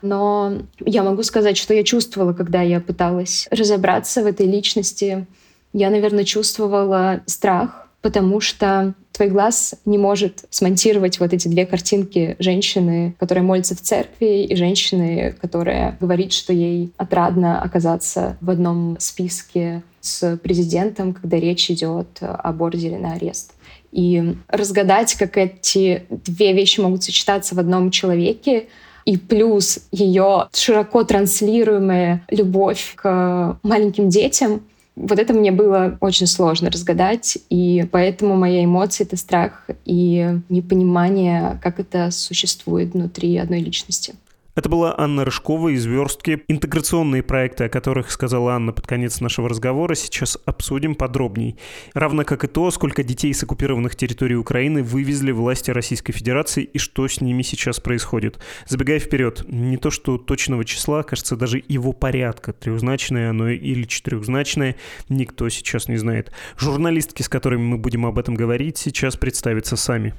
Но я могу сказать, что я чувствовала, когда я пыталась разобраться в этой личности. Я, наверное, чувствовала страх, потому что твой глаз не может смонтировать вот эти две картинки женщины, которая молится в церкви, и женщины, которая говорит, что ей отрадно оказаться в одном списке с президентом, когда речь идет о бордере на арест. И разгадать, как эти две вещи могут сочетаться в одном человеке, и плюс ее широко транслируемая любовь к маленьким детям — вот это мне было очень сложно разгадать, и поэтому моя эмоция — это страх и непонимание, как это существует внутри одной личности. Это была Анна Рыжкова из «Верстки». Интеграционные проекты, о которых сказала Анна под конец нашего разговора, сейчас обсудим подробней. Равно как и то, сколько детей с оккупированных территорий Украины вывезли власти Российской Федерации и что с ними сейчас происходит. Забегая вперед, не то что точного числа, кажется, даже его порядка, трехзначное оно или четырехзначное, никто сейчас не знает. Журналистки, с которыми мы будем об этом говорить, сейчас представятся сами.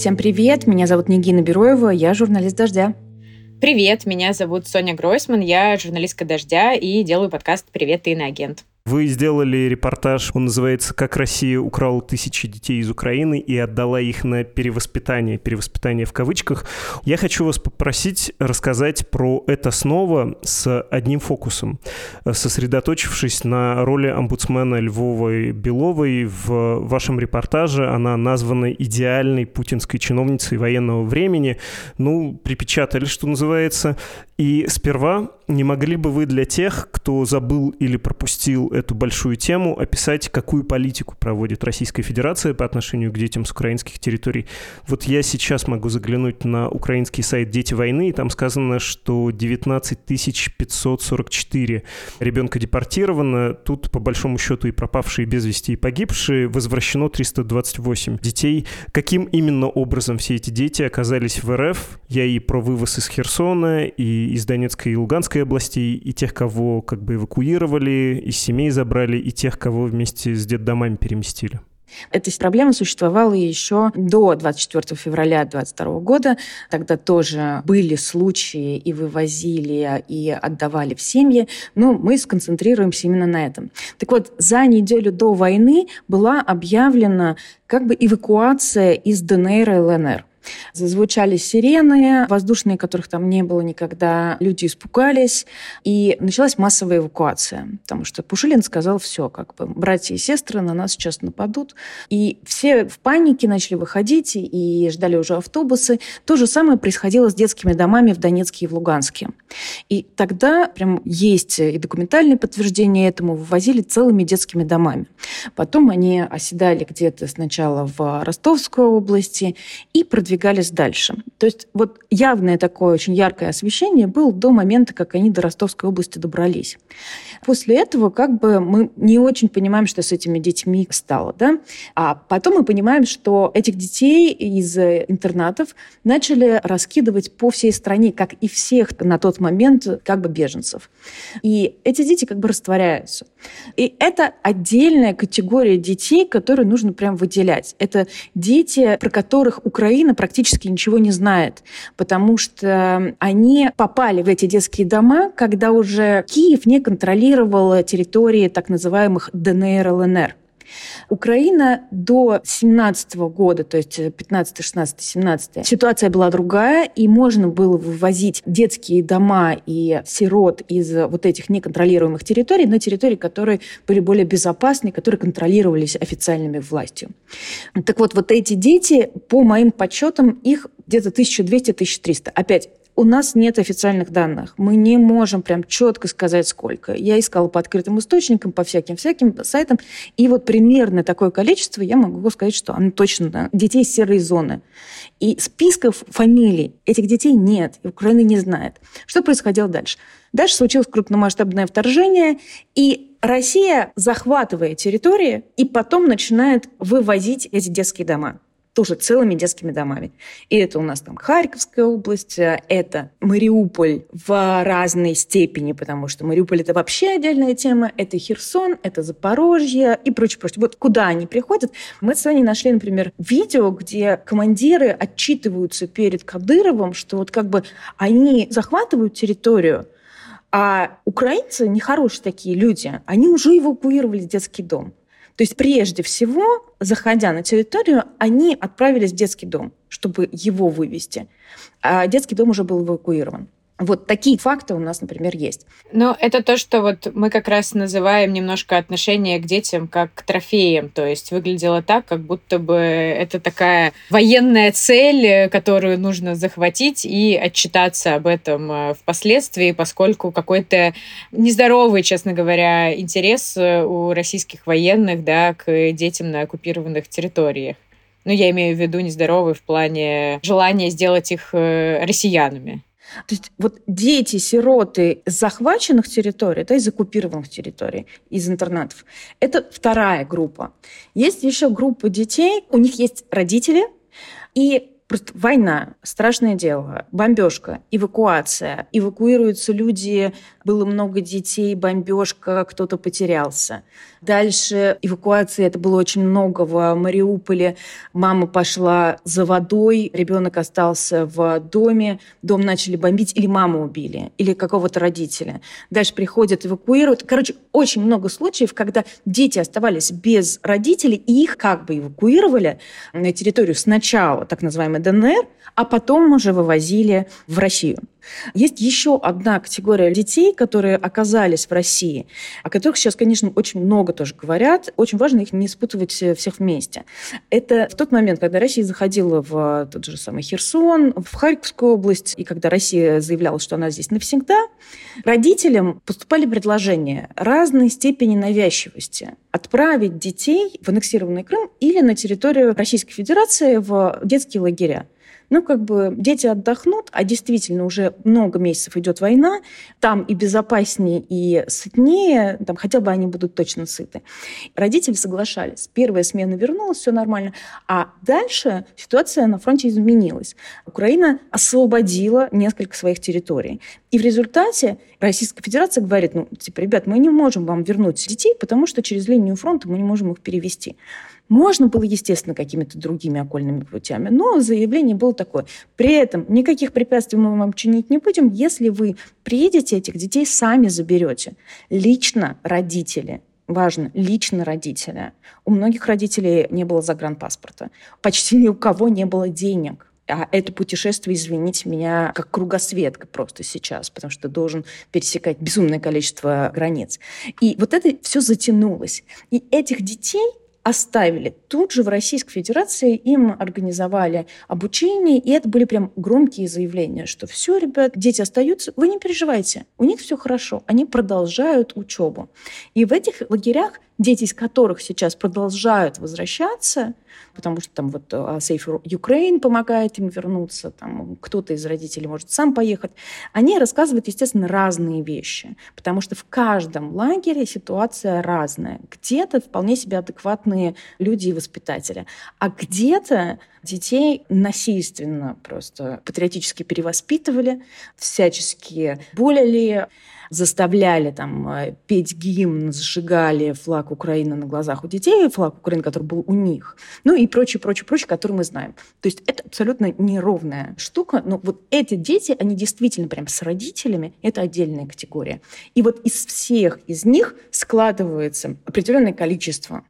Всем привет, меня зовут Нигина Бероева, я журналист «Дождя». Привет, меня зовут Соня Гройсман, я журналистка «Дождя» и делаю подкаст «Привет, ты иноагент». Вы сделали репортаж, он называется «Как Россия украла тысячи детей из Украины и отдала их на перевоспитание», перевоспитание в кавычках. Я хочу вас попросить рассказать про это снова с одним фокусом, сосредоточившись на роли омбудсмена Львовой Беловой в вашем репортаже. Она названа идеальной путинской чиновницей военного времени. Ну, припечатали, что называется. И сперва не могли бы вы для тех, кто забыл или пропустил эту большую тему, описать, какую политику проводит Российская Федерация по отношению к детям с украинских территорий? Вот я сейчас могу заглянуть на украинский сайт «Дети войны», и там сказано, что 19 544 ребенка депортировано. Тут, по большому счету, и пропавшие без вести, и погибшие. Возвращено 328 детей. Каким именно образом все эти дети оказались в РФ? Я и про вывоз из Херсона, и из Донецкой и Луганской Луганской области, и тех, кого как бы эвакуировали, из семей забрали, и тех, кого вместе с детдомами переместили. Эта проблема существовала еще до 24 февраля 2022 года. Тогда тоже были случаи и вывозили, и отдавали в семьи. Но мы сконцентрируемся именно на этом. Так вот, за неделю до войны была объявлена как бы эвакуация из ДНР и ЛНР. Зазвучали сирены воздушные, которых там не было никогда. Люди испугались. И началась массовая эвакуация. Потому что Пушилин сказал, все, как бы, братья и сестры на нас сейчас нападут. И все в панике начали выходить и ждали уже автобусы. То же самое происходило с детскими домами в Донецке и в Луганске. И тогда прям есть и документальные подтверждения этому. Вывозили целыми детскими домами. Потом они оседали где-то сначала в Ростовской области и продвигались продвигались дальше. То есть вот явное такое очень яркое освещение было до момента, как они до Ростовской области добрались. После этого как бы мы не очень понимаем, что с этими детьми стало. Да? А потом мы понимаем, что этих детей из интернатов начали раскидывать по всей стране, как и всех на тот момент как бы беженцев. И эти дети как бы растворяются. И это отдельная категория детей, которую нужно прям выделять. Это дети, про которых Украина практически ничего не знает, потому что они попали в эти детские дома, когда уже Киев не контролировал территории так называемых ДНР, ЛНР. Украина до 17 года, то есть 15, 16, 17, ситуация была другая, и можно было вывозить детские дома и сирот из вот этих неконтролируемых территорий на территории, которые были более безопасны, которые контролировались официальными властью. Так вот, вот эти дети, по моим подсчетам, их где-то 1200-1300. Опять, у нас нет официальных данных. Мы не можем прям четко сказать, сколько. Я искала по открытым источникам, по всяким-всяким сайтам. И вот примерно такое количество, я могу сказать, что оно точно детей серой зоны. И списков фамилий этих детей нет. И Украина не знает. Что происходило дальше? Дальше случилось крупномасштабное вторжение, и Россия захватывает территории и потом начинает вывозить эти детские дома тоже целыми детскими домами. И это у нас там Харьковская область, э, это Мариуполь в разной степени, потому что Мариуполь это вообще отдельная тема, это Херсон, это Запорожье и прочее, прочее. Вот куда они приходят? Мы с вами нашли, например, видео, где командиры отчитываются перед Кадыровым, что вот как бы они захватывают территорию, а украинцы, нехорошие такие люди, они уже эвакуировали детский дом. То есть прежде всего, заходя на территорию, они отправились в детский дом, чтобы его вывести. А детский дом уже был эвакуирован. Вот такие факты у нас, например, есть. Ну, это то, что вот мы как раз называем немножко отношение к детям как к трофеям. То есть выглядело так, как будто бы это такая военная цель, которую нужно захватить и отчитаться об этом э, впоследствии, поскольку какой-то нездоровый, честно говоря, интерес э, у российских военных да, к детям на оккупированных территориях. Ну, я имею в виду нездоровый в плане желания сделать их э, россиянами. То есть вот дети, сироты с захваченных территорий, да, из оккупированных территорий, из интернатов, это вторая группа. Есть еще группа детей, у них есть родители, и Просто война, страшное дело, бомбежка, эвакуация. Эвакуируются люди, было много детей, бомбежка, кто-то потерялся. Дальше эвакуация, это было очень много в Мариуполе. Мама пошла за водой, ребенок остался в доме, дом начали бомбить, или маму убили, или какого-то родителя. Дальше приходят, эвакуируют. Короче, очень много случаев, когда дети оставались без родителей, и их как бы эвакуировали на территорию сначала, так называемой ДНР, а потом уже вывозили в Россию. Есть еще одна категория детей, которые оказались в России, о которых сейчас, конечно, очень много тоже говорят. Очень важно их не спутывать э, всех вместе. Это в тот момент, когда Россия заходила в тот же самый Херсон, в Харьковскую область, и когда Россия заявляла, что она здесь навсегда, родителям поступали предложения разной степени навязчивости отправить детей в аннексированный Крым или на территорию Российской Федерации в детские лагеря ну, как бы дети отдохнут, а действительно уже много месяцев идет война, там и безопаснее, и сытнее, там хотя бы они будут точно сыты. Родители соглашались. Первая смена вернулась, все нормально. А дальше ситуация на фронте изменилась. Украина освободила несколько своих территорий. И в результате Российская Федерация говорит, ну, типа, ребят, мы не можем вам вернуть детей, потому что через линию фронта мы не можем их перевести. Можно было, естественно, какими-то другими окольными путями, но заявление было такое. При этом никаких препятствий мы вам чинить не будем, если вы приедете, этих детей сами заберете. Лично родители важно, лично родители. У многих родителей не было загранпаспорта. Почти ни у кого не было денег. А это путешествие, извините меня, как кругосветка просто сейчас, потому что должен пересекать безумное количество границ. И вот это все затянулось. И этих детей оставили. Тут же в Российской Федерации им организовали обучение, и это были прям громкие заявления, что все, ребят, дети остаются, вы не переживайте, у них все хорошо, они продолжают учебу. И в этих лагерях дети из которых сейчас продолжают возвращаться, потому что там вот а, Safe Ukraine помогает им вернуться, там кто-то из родителей может сам поехать, они рассказывают, естественно, разные вещи, потому что в каждом лагере ситуация разная. Где-то вполне себе адекватные люди и воспитатели, а где-то детей насильственно просто патриотически перевоспитывали, всячески болели, заставляли там э, петь гимн, зажигали флаг Украины на глазах у детей, флаг Украины, который был у них, ну и прочее, прочее, прочее, который мы знаем. То есть это абсолютно неровная штука, но вот эти дети, они действительно прям с родителями, это отдельная категория. И вот из всех из них складывается определенное количество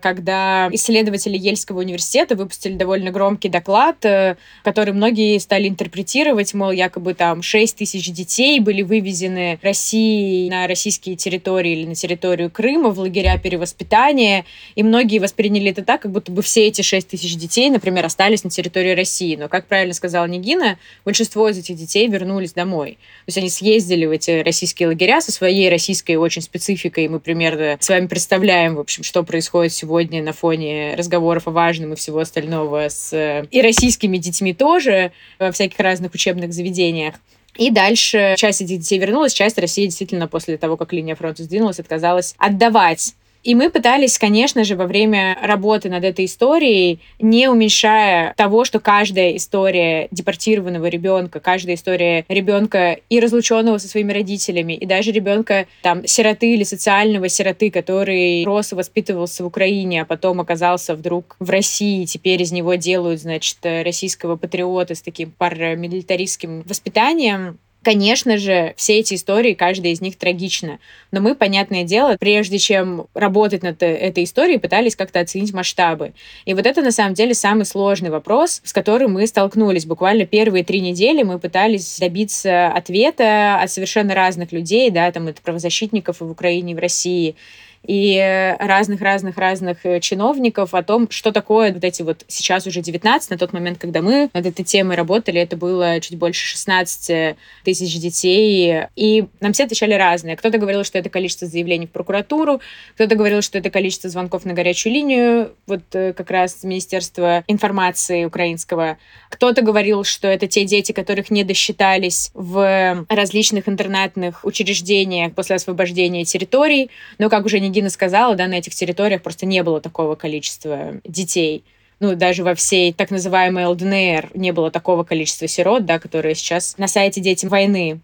когда исследователи Ельского университета выпустили довольно громкий доклад, э, который многие стали интерпретировать, мол, якобы там 6 тысяч детей были вывезены Россией на российские территории или на территорию Крыма в лагеря перевоспитания, и многие восприняли это так, как будто бы все эти 6 тысяч детей, например, остались на территории России. Но, как правильно сказала Нигина, большинство из этих детей вернулись домой. То есть они съездили в эти российские лагеря со своей российской очень спецификой, мы примерно с вами представляем, в общем, что происходит сегодня сегодня на фоне разговоров о важном и всего остального с э, и российскими детьми тоже во всяких разных учебных заведениях. И дальше часть этих детей вернулась, часть России действительно после того, как линия фронта сдвинулась, отказалась отдавать и мы пытались, конечно же, во время работы над этой историей, не уменьшая того, что каждая история депортированного ребенка, каждая история ребенка и разлученного со своими родителями, и даже ребенка там сироты или социального сироты, который рос и воспитывался в Украине, а потом оказался вдруг в России, и теперь из него делают, значит, российского патриота с таким парамилитаристским воспитанием, Конечно же, все эти истории, каждая из них трагична. Но мы, понятное дело, прежде чем работать над э, этой историей, пытались как-то оценить масштабы. И вот это, на самом деле, самый сложный вопрос, с которым мы столкнулись. Буквально первые три недели мы пытались добиться ответа от совершенно разных людей, да, там, это правозащитников и в Украине, и в России, и разных-разных-разных э, чиновников о том, что такое вот эти вот сейчас уже 19, на тот момент, когда мы над этой темой работали, это было чуть больше 16 тысяч детей, и нам все отвечали разные. Кто-то говорил, что это количество заявлений в прокуратуру, кто-то говорил, что это количество звонков на горячую линию, вот э, как раз Министерства информации украинского. Кто-то говорил, что это те дети, которых не досчитались в различных интернатных учреждениях после освобождения территорий, но, как уже не Гина сказала, да, на этих территориях просто не было такого количества детей. Ну, даже во всей так называемой ЛДНР не было такого количества сирот, да, которые сейчас на сайте «Дети войны».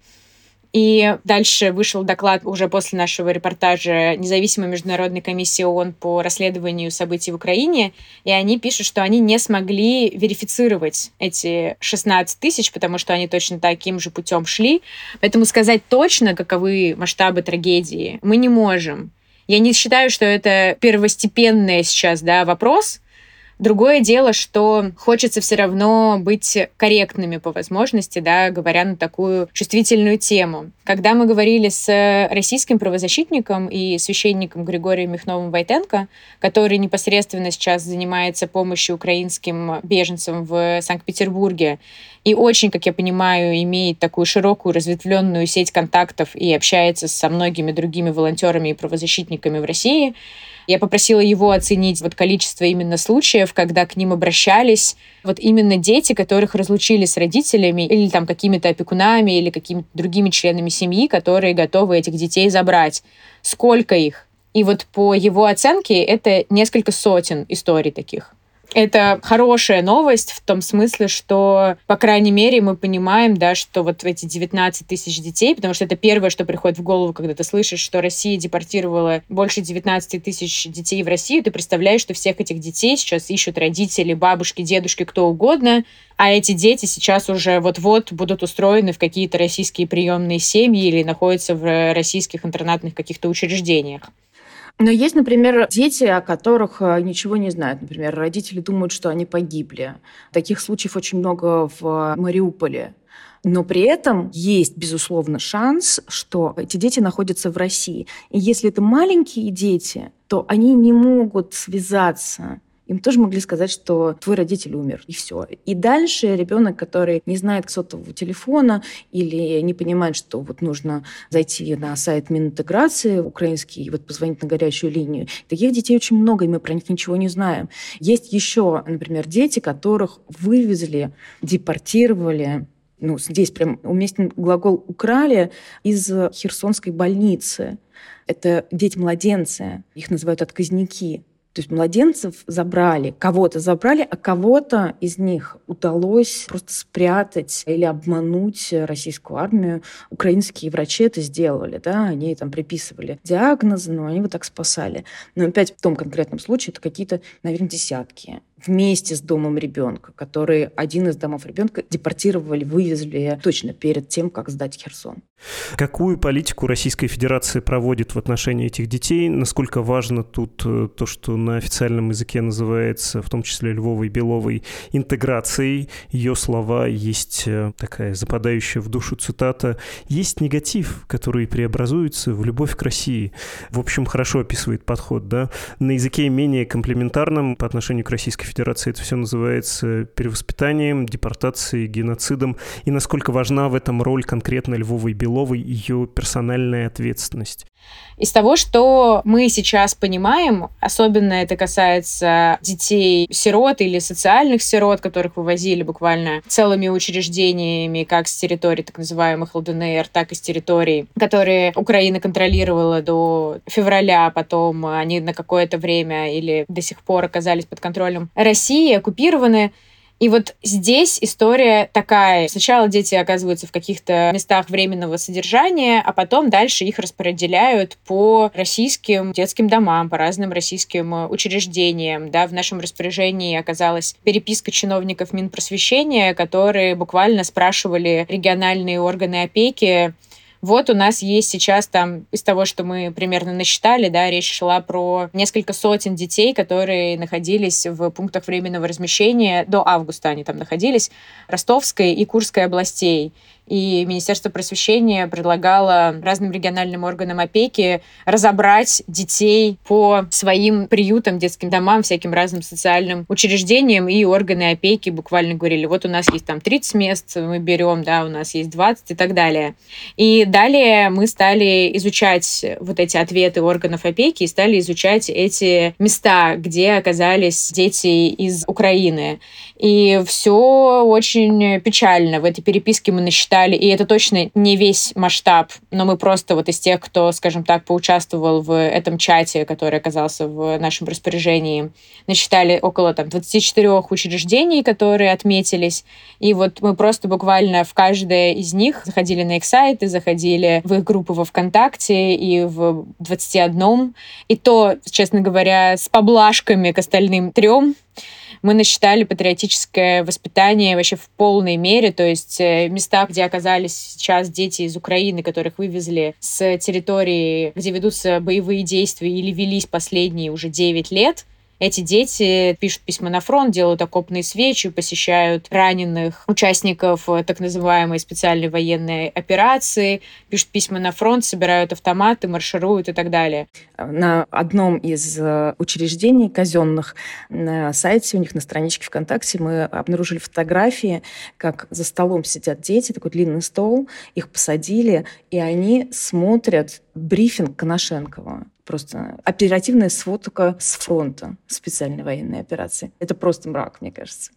И дальше вышел доклад уже после нашего репортажа независимой международной комиссии ООН по расследованию событий в Украине, и они пишут, что они не смогли верифицировать эти 16 тысяч, потому что они точно таким же путем шли. Поэтому сказать точно, каковы масштабы трагедии, мы не можем. Я не считаю, что это первостепенный сейчас да, вопрос, Другое дело, что хочется все равно быть корректными по возможности, да, говоря на такую чувствительную тему. Когда мы говорили с российским правозащитником и священником Григорием Михновым Войтенко, который непосредственно сейчас занимается помощью украинским беженцам в Санкт-Петербурге, и очень, как я понимаю, имеет такую широкую разветвленную сеть контактов и общается со многими другими волонтерами и правозащитниками в России, я попросила его оценить вот количество именно случаев, когда к ним обращались вот именно дети, которых разлучили с родителями или там какими-то опекунами или какими-то другими членами семьи, которые готовы этих детей забрать. Сколько их? И вот по его оценке это несколько сотен историй таких. Это хорошая новость в том смысле, что, по крайней мере, мы понимаем, да, что вот эти 19 тысяч детей, потому что это первое, что приходит в голову, когда ты слышишь, что Россия депортировала больше 19 тысяч детей в Россию, ты представляешь, что всех этих детей сейчас ищут родители, бабушки, дедушки, кто угодно, а эти дети сейчас уже вот-вот будут устроены в какие-то российские приемные семьи или находятся в российских интернатных каких-то учреждениях. Но есть, например, дети, о которых э, ничего не знают. Например, родители думают, что они погибли. Таких случаев очень много в Мариуполе. Но при этом есть, безусловно, шанс, что эти дети находятся в России. И если это маленькие дети, то они не могут связаться им тоже могли сказать, что твой родитель умер, и все. И дальше ребенок, который не знает сотового телефона или не понимает, что вот нужно зайти на сайт Мининтеграции украинский и вот позвонить на горячую линию. Таких детей очень много, и мы про них ничего не знаем. Есть еще, например, дети, которых вывезли, депортировали ну, здесь прям уместен глагол «украли» из Херсонской больницы. Это дети-младенцы, их называют отказники. То есть младенцев забрали, кого-то забрали, а кого-то из них удалось просто спрятать или обмануть российскую армию. Украинские врачи это сделали, да, они там приписывали диагнозы, но они вот так спасали. Но опять в том конкретном случае это какие-то, наверное, десятки вместе с домом ребенка, который один из домов ребенка депортировали, вывезли точно перед тем, как сдать Херсон. Какую политику Российская Федерация проводит в отношении этих детей? Насколько важно тут э, то, что на официальном языке называется, в том числе Львовой Беловой, интеграцией? Ее слова есть э, такая западающая в душу цитата. Есть негатив, который преобразуется в любовь к России. В общем, хорошо описывает подход, да? На языке менее комплементарном по отношению к Российской Федерации это все называется перевоспитанием, депортацией, геноцидом. И насколько важна в этом роль конкретно Львовой Беловой ее персональная ответственность? Из того, что мы сейчас понимаем, особенно это касается детей-сирот или социальных сирот, которых вывозили буквально целыми учреждениями, как с территории так называемых ЛДНР, так и с территорий, которые Украина контролировала до февраля, а потом они на какое-то время или до сих пор оказались под контролем России, оккупированы. И вот здесь история такая. Сначала дети оказываются в каких-то местах временного содержания, а потом дальше их распределяют по российским детским домам, по разным российским э, учреждениям. Да, в нашем распоряжении оказалась переписка чиновников Минпросвещения, которые буквально спрашивали региональные органы опеки, вот у нас есть сейчас там, из того, что мы примерно насчитали, да, речь шла про несколько сотен детей, которые находились в пунктах временного размещения, до августа они там находились, Ростовской и Курской областей. И Министерство просвещения предлагало разным региональным органам опеки разобрать детей по своим приютам, детским домам, всяким разным социальным учреждениям, и органы опеки буквально говорили, вот у нас есть там 30 мест, мы берем, да, у нас есть 20 и так далее. И далее мы стали изучать вот эти ответы органов опеки и стали изучать эти места, где оказались дети из Украины. И все очень печально. В этой переписке мы насчитали считали, и это точно не весь масштаб, но мы просто вот из тех, кто, скажем так, поучаствовал в этом чате, который оказался в нашем распоряжении, насчитали около там 24 учреждений, которые отметились, и вот мы просто буквально в каждое из них заходили на их сайты, заходили в их группы во ВКонтакте и в 21, и то, честно говоря, с поблажками к остальным трем, мы насчитали патриотическое воспитание вообще в полной мере, то есть э, места, где оказались сейчас дети из Украины, которых вывезли с территории, где ведутся боевые действия или велись последние уже 9 лет, эти дети пишут письма на фронт, делают окопные свечи, посещают раненых участников э, так называемой специальной военной операции, пишут письма на фронт, собирают автоматы, маршируют и так далее. На одном из э, учреждений казенных на сайте у них на страничке ВКонтакте мы обнаружили фотографии, как за столом сидят дети, такой длинный стол, их посадили, и они смотрят брифинг Коношенкова просто оперативная сводка с фронта специальной военной операции. Это просто мрак, мне кажется.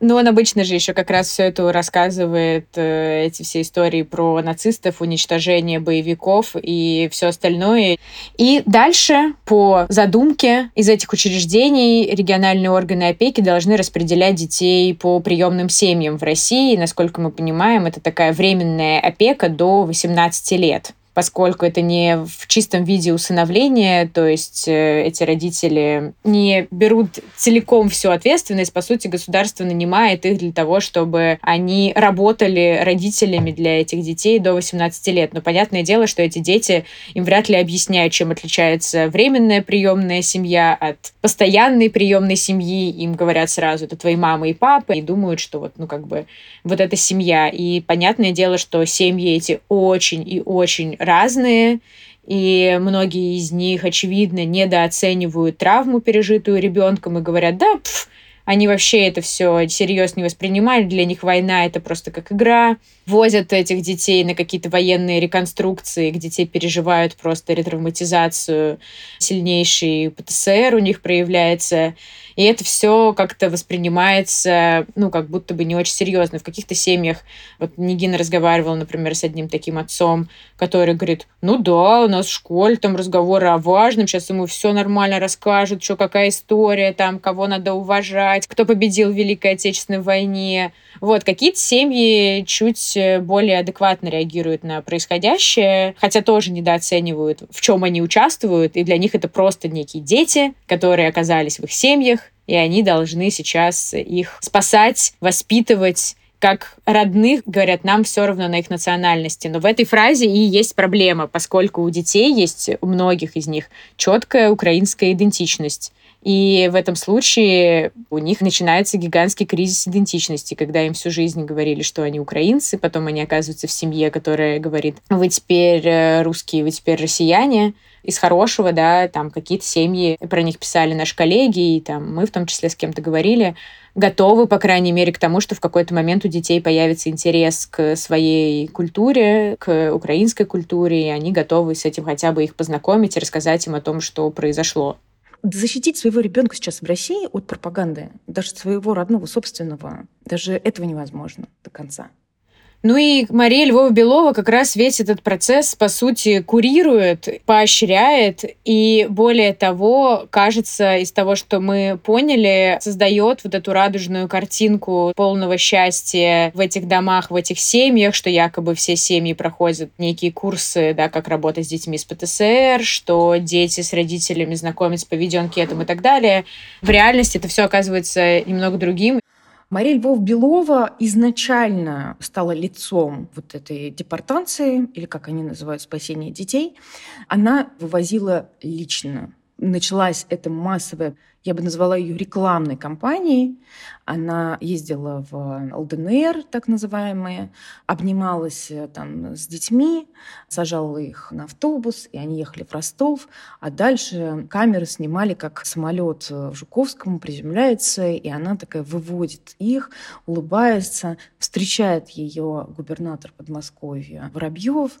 Ну, он обычно же еще как раз все это рассказывает, э, эти все истории про нацистов, уничтожение боевиков и все остальное. И дальше, по задумке, из этих учреждений региональные органы опеки должны распределять детей по приемным семьям в России. Насколько мы понимаем, это такая временная опека до 18 лет поскольку это не в чистом виде усыновления, то есть э, эти родители не берут целиком всю ответственность, по сути, государство нанимает их для того, чтобы они работали родителями для этих детей до 18 лет. Но понятное дело, что эти дети, им вряд ли объясняют, чем отличается временная приемная семья от постоянной приемной семьи. Им говорят сразу, это твои мама и папа, и думают, что вот, ну, как бы, вот эта семья. И понятное дело, что семьи эти очень и очень разные, и многие из них, очевидно, недооценивают травму, пережитую ребенком, и говорят, да, пф, Они вообще это все серьезно не воспринимали. Для них война это просто как игра. Возят этих детей на какие-то военные реконструкции, где те переживают просто ретравматизацию. Сильнейший ПТСР у них проявляется. И это все как-то воспринимается, ну, как будто бы не очень серьезно. В каких-то семьях, вот Нигина разговаривала, например, с одним таким отцом, который говорит, ну да, у нас в школе там разговоры о важном, сейчас ему все нормально расскажут, что какая история, там, кого надо уважать, кто победил в Великой Отечественной войне. Вот, какие-то семьи чуть более адекватно реагируют на происходящее, хотя тоже недооценивают, в чем они участвуют, и для них это просто некие дети, которые оказались в их семьях, и они должны сейчас их спасать, воспитывать, как родных, говорят, нам все равно на их национальности. Но в этой фразе и есть проблема, поскольку у детей есть, у многих из них, четкая украинская идентичность. И в этом случае у них начинается гигантский кризис идентичности, когда им всю жизнь говорили, что они украинцы, потом они оказываются в семье, которая говорит, вы теперь э, русские, вы теперь россияне, из хорошего, да, там какие-то семьи, про них писали наши коллеги, и там мы в том числе с кем-то говорили, готовы, по крайней мере, к тому, что в какой-то момент у детей появится интерес к своей культуре, к украинской культуре, и они готовы с этим хотя бы их познакомить и рассказать им о том, что произошло. Защитить своего ребенка сейчас в России от пропаганды, даже своего родного, собственного, даже этого невозможно до конца. Ну и Мария Львова-Белова как раз весь этот процесс, по сути, курирует, поощряет и, более того, кажется, из того, что мы поняли, создает вот эту радужную картинку полного счастья в этих домах, в этих семьях, что якобы все семьи проходят некие курсы, да, как работать с детьми с ПТСР, что дети с родителями знакомятся по видеоанкетам и так далее. В реальности это все оказывается немного другим. Мария Львов-Белова изначально стала лицом вот этой депортации, или как они называют, спасения детей. Она вывозила лично. Началась эта массовая я бы назвала ее рекламной кампанией. Она ездила в ЛДНР, так называемые, обнималась э, там с детьми, сажала их на автобус, и они ехали в Ростов. А дальше камеры снимали, как самолет в Жуковском приземляется, и она такая выводит их, улыбается, встречает ее губернатор Подмосковья Воробьев.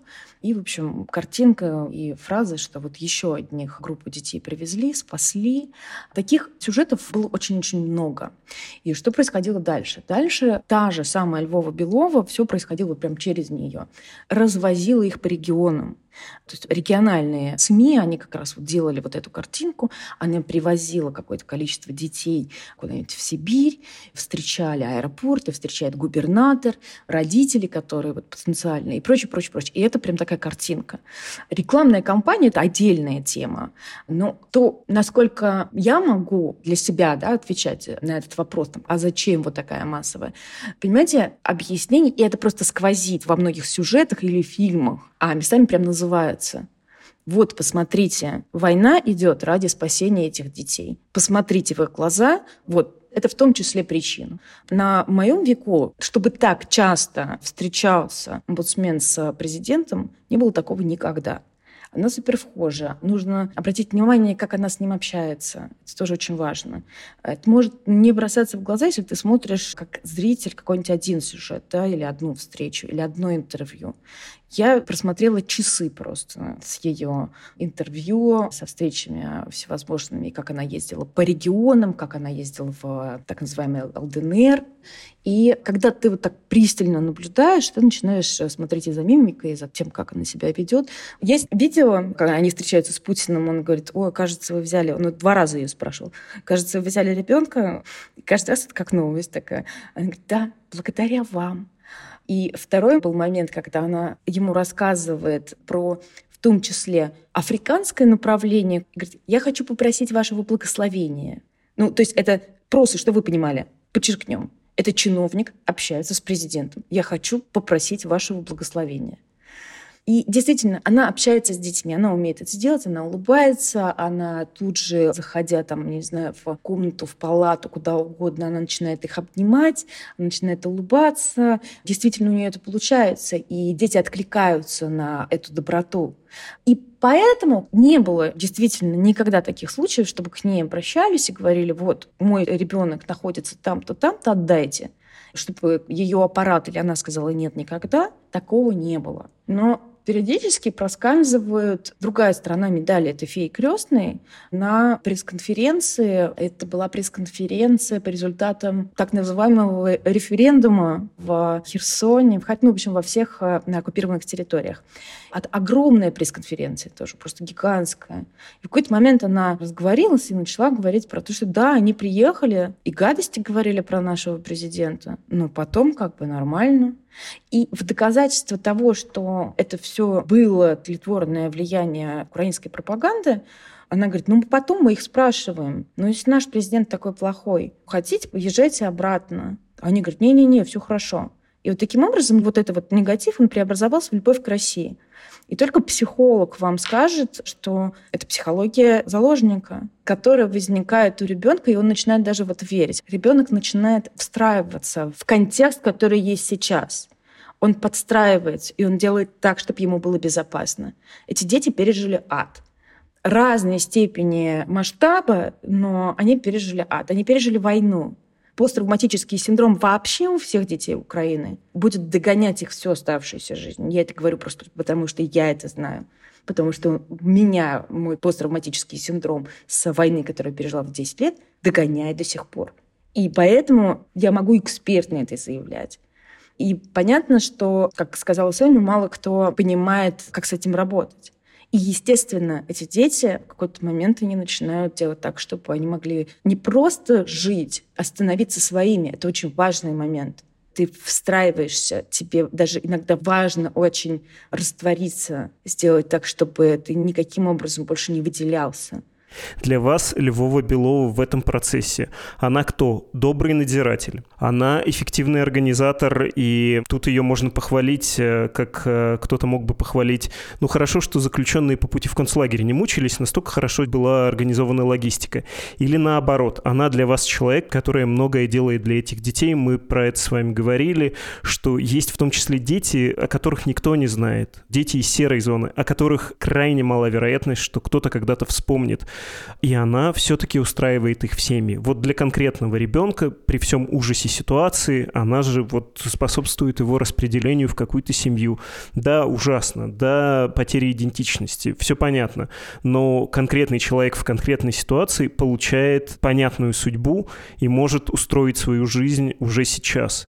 И, в общем, картинка и фразы, что вот еще одних группу детей привезли, спасли. Таких сюжетов было очень-очень много. И что происходило дальше? Дальше та же самая Львова Белова, все происходило прямо через нее. Развозила их по регионам. То есть региональные СМИ, они как раз вот делали вот эту картинку, она привозила какое-то количество детей куда-нибудь в Сибирь, встречали аэропорты, встречает губернатор, родители, которые вот потенциальные и прочее, прочее, прочее. И это прям такая картинка. Рекламная кампания – это отдельная тема. Но то, насколько я могу для себя да, отвечать на этот вопрос, там, а зачем вот такая массовая? Понимаете, объяснение, и это просто сквозит во многих сюжетах или фильмах, а местами прям называются. Вот, посмотрите, война идет ради спасения этих детей. Посмотрите в их глаза, вот, это в том числе причина. На моем веку, чтобы так часто встречался омбудсмен с президентом, не было такого никогда. Она супер вхожа. Нужно обратить внимание, как она с ним общается. Это тоже очень важно. Это может не бросаться в глаза, если ты смотришь как зритель какой-нибудь один сюжет, да, или одну встречу, или одно интервью. Я просмотрела часы просто с ее интервью, со встречами всевозможными, как она ездила по регионам, как она ездила в так называемый ЛДНР. И когда ты вот так пристально наблюдаешь, ты начинаешь смотреть и за мимикой, и за тем, как она себя ведет. Есть видео, когда они встречаются с Путиным, он говорит, ой, кажется, вы взяли... Он два раза ее спрашивал. Кажется, вы взяли ребенка. И каждый раз это как новость такая. Она говорит, да, благодаря вам и второй был момент, когда она ему рассказывает про в том числе африканское направление. Говорит, я хочу попросить вашего благословения. Ну, то есть это просто, что вы понимали, подчеркнем. Это чиновник общается с президентом. Я хочу попросить вашего благословения. И действительно, она общается с детьми, она умеет это сделать, она улыбается, она тут же, заходя там, не знаю, в комнату, в палату, куда угодно, она начинает их обнимать, начинает улыбаться. Действительно, у нее это получается, и дети откликаются на эту доброту. И поэтому не было действительно никогда таких случаев, чтобы к ней обращались и говорили, вот, мой ребенок находится там-то, там-то, отдайте чтобы ее аппарат или она сказала нет никогда, такого не было. Но периодически проскальзывают другая сторона медали. Это феи крестные. На пресс-конференции, это была пресс-конференция по результатам так называемого референдума в Херсоне, в, ну, в общем, во всех э, оккупированных территориях. От огромная пресс-конференция тоже, просто гигантская. И в какой-то момент она разговорилась и начала говорить про то, что да, они приехали и гадости говорили про нашего президента, но потом как бы нормально. И в доказательство того, что это все было тлетворное влияние украинской пропаганды, она говорит, ну потом мы их спрашиваем, ну если наш президент такой плохой, хотите, поезжайте обратно. Они говорят, не-не-не, все хорошо. И вот таким образом вот этот вот негатив, он преобразовался в любовь к России. И только психолог вам скажет, что это психология заложника, которая возникает у ребенка, и он начинает даже в это верить. Ребенок начинает встраиваться в контекст, который есть сейчас он подстраивается, и он делает так, чтобы ему было безопасно. Эти дети пережили ад. Разной степени масштаба, но они пережили ад. Они пережили войну. Посттравматический синдром вообще у всех детей Украины будет догонять их всю оставшуюся жизнь. Я это говорю просто потому, что я это знаю. Потому что меня мой посттравматический синдром с войны, которую я пережила в 10 лет, догоняет до сих пор. И поэтому я могу экспертно это заявлять. И понятно, что, как сказала Соня, мало кто понимает, как с этим работать. И, естественно, эти дети в какой-то момент они начинают делать так, чтобы они могли не просто жить, а становиться своими. Это очень важный момент. Ты встраиваешься, тебе даже иногда важно очень раствориться, сделать так, чтобы ты никаким образом больше не выделялся. Для вас Львова Белова в этом процессе. Она кто? Добрый надзиратель. Она эффективный организатор, и тут ее можно похвалить, э, как э, кто-то мог бы похвалить. Ну, хорошо, что заключенные по пути в концлагерь не мучились, настолько хорошо была организована логистика. Или наоборот, она для вас человек, который многое делает для этих детей. Мы про это с вами говорили, что есть в том числе дети, о которых никто не знает. Дети из серой зоны, о которых крайне мала вероятность, что кто-то когда-то вспомнит и она все-таки устраивает их всеми. Вот для конкретного ребенка при всем ужасе ситуации она же вот способствует его распределению в какую-то семью. Да, ужасно, да, потеря идентичности, все понятно, но конкретный человек в конкретной ситуации получает понятную судьбу и может устроить свою жизнь уже сейчас.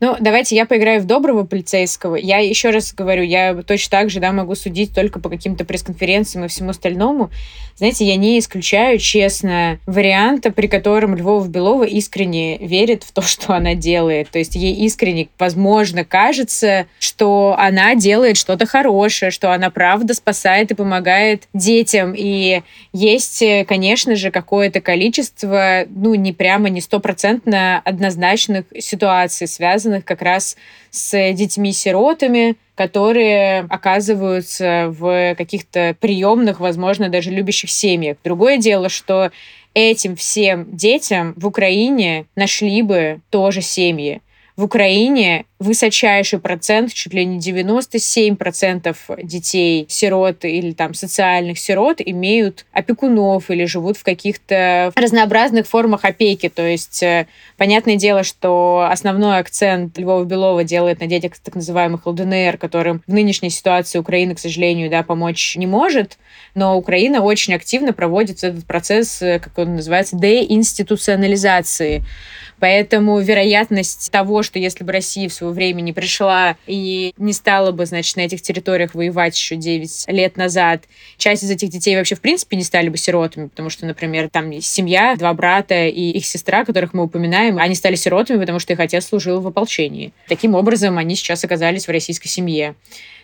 Ну, давайте я поиграю в доброго полицейского. Я еще раз говорю, я точно так же да, могу судить только по каким-то пресс-конференциям и всему остальному. Знаете, я не исключаю, честно, варианта, при котором Львова Белова искренне верит в то, <laughs> что она делает. То есть ей искренне, возможно, кажется, что она делает что-то хорошее, что она правда спасает и помогает детям. И есть, конечно же, какое-то количество, ну, не прямо, не стопроцентно однозначных ситуаций, связанных как раз с детьми-сиротами, которые оказываются в каких-то приемных, возможно, даже любящих семьях. Другое дело, что этим всем детям в Украине нашли бы тоже семьи в Украине высочайший процент, чуть ли не 97% детей сирот или там социальных сирот имеют опекунов или живут в каких-то разнообразных формах опеки. То есть э, понятное дело, что основной акцент Львова Белова делает на детях так называемых ЛДНР, которым в нынешней ситуации Украина, к сожалению, да, помочь не может, но Украина очень активно проводит этот процесс, э, как он называется, деинституционализации Поэтому вероятность того, что если бы Россия в свое время не пришла и не стала бы, значит, на этих территориях воевать еще 9 лет назад, часть из этих детей вообще в принципе не стали бы сиротами, потому что, например, там семья, два брата и их сестра, которых мы упоминаем, они стали сиротами, потому что их отец служил в ополчении. Таким образом, они сейчас оказались в российской семье.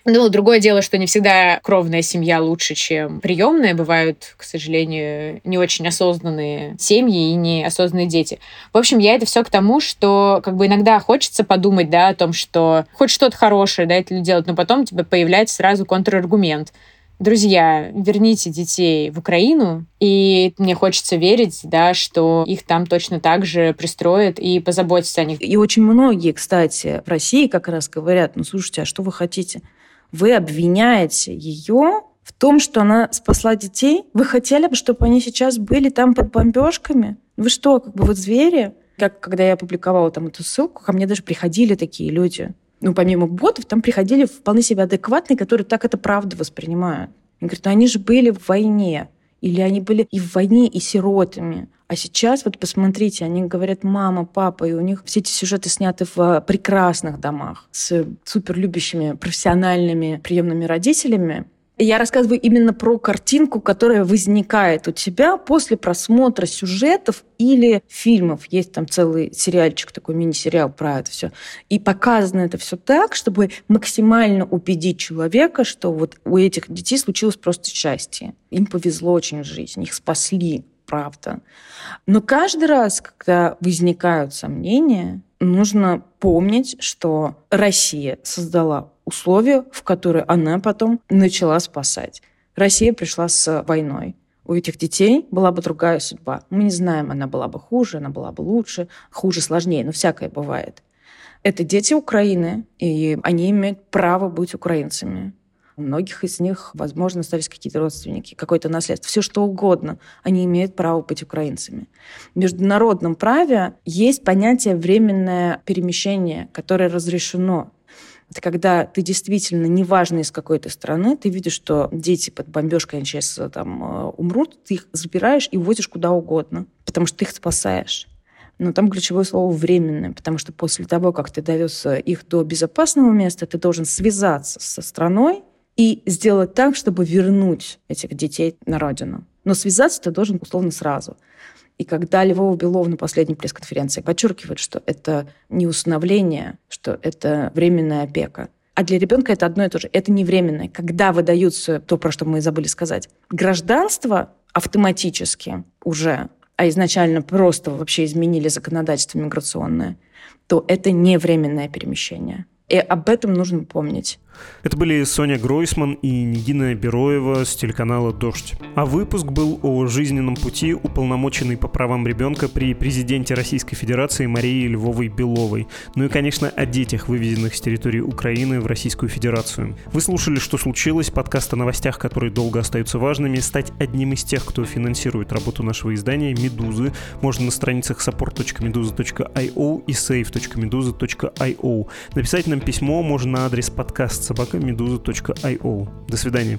Ну, другое дело, что не всегда кровная семья лучше, чем приемная. Бывают, к сожалению, не очень осознанные семьи и неосознанные дети. В общем, я это все к тому, что как бы иногда хочется подумать, да, о том, что хоть что-то хорошее, да, это делать, но потом у тебя появляется сразу контраргумент. Друзья, верните детей в Украину, и мне хочется верить, да, что их там точно так же пристроят и позаботятся о них. И очень многие, кстати, в России как раз говорят, ну, слушайте, а что вы хотите? Вы обвиняете ее в том, что она спасла детей? Вы хотели бы, чтобы они сейчас были там под бомбежками? Вы что, как бы вот звери? Как когда я опубликовала там эту ссылку, ко мне даже приходили такие люди ну, помимо ботов, там приходили вполне себе адекватные, которые так это правда воспринимают. Они говорят, ну они же были в войне. Или они были и в войне, и сиротами. А сейчас, вот посмотрите, они говорят мама, папа, и у них все эти сюжеты сняты в прекрасных домах с суперлюбящими профессиональными приемными родителями. Я рассказываю именно про картинку, которая возникает у тебя после просмотра сюжетов или фильмов. Есть там целый сериальчик, такой мини-сериал про это все. И показано это все так, чтобы максимально убедить человека, что вот у этих детей случилось просто счастье. Им повезло очень в жизни, их спасли, правда. Но каждый раз, когда возникают сомнения, нужно помнить, что Россия создала условия, в которые она потом начала спасать. Россия пришла с войной. У этих детей была бы другая судьба. Мы не знаем, она была бы хуже, она была бы лучше, хуже, сложнее, но всякое бывает. Это дети Украины, и они имеют право быть украинцами. У многих из них, возможно, остались какие-то родственники, какое-то наследство, все что угодно. Они имеют право быть украинцами. В международном праве есть понятие временное перемещение, которое разрешено. Это когда ты действительно, неважно из какой то страны, ты видишь, что дети под бомбежкой, сейчас э, там э, умрут, ты их забираешь и возишь куда угодно, потому что ты их спасаешь. Но там ключевое слово «временное», потому что после того, как ты довез э, их до безопасного места, ты должен связаться со страной и сделать так, чтобы вернуть этих детей на родину. Но связаться ты должен условно сразу. И когда Львова Белова на последней пресс-конференции подчеркивает, что это не усыновление, что это временная опека, а для ребенка это одно и то же. Это не временное. Когда выдаются то, про что мы забыли сказать, гражданство автоматически уже, а изначально просто вообще изменили законодательство миграционное, то это не временное перемещение. И об этом нужно помнить. Это были Соня Гройсман и Нигина Бероева с телеканала «Дождь». А выпуск был о жизненном пути уполномоченной по правам ребенка при президенте Российской Федерации Марии Львовой Беловой. Ну и, конечно, о детях, выведенных с территории Украины в Российскую Федерацию. Вы слушали «Что случилось?» подкаст о новостях, которые долго остаются важными. Стать одним из тех, кто финансирует работу нашего издания «Медузы» можно на страницах support.meduza.io и save.meduza.io. Написать нам письмо можно на адрес подкаст собакамедуза.io. До свидания.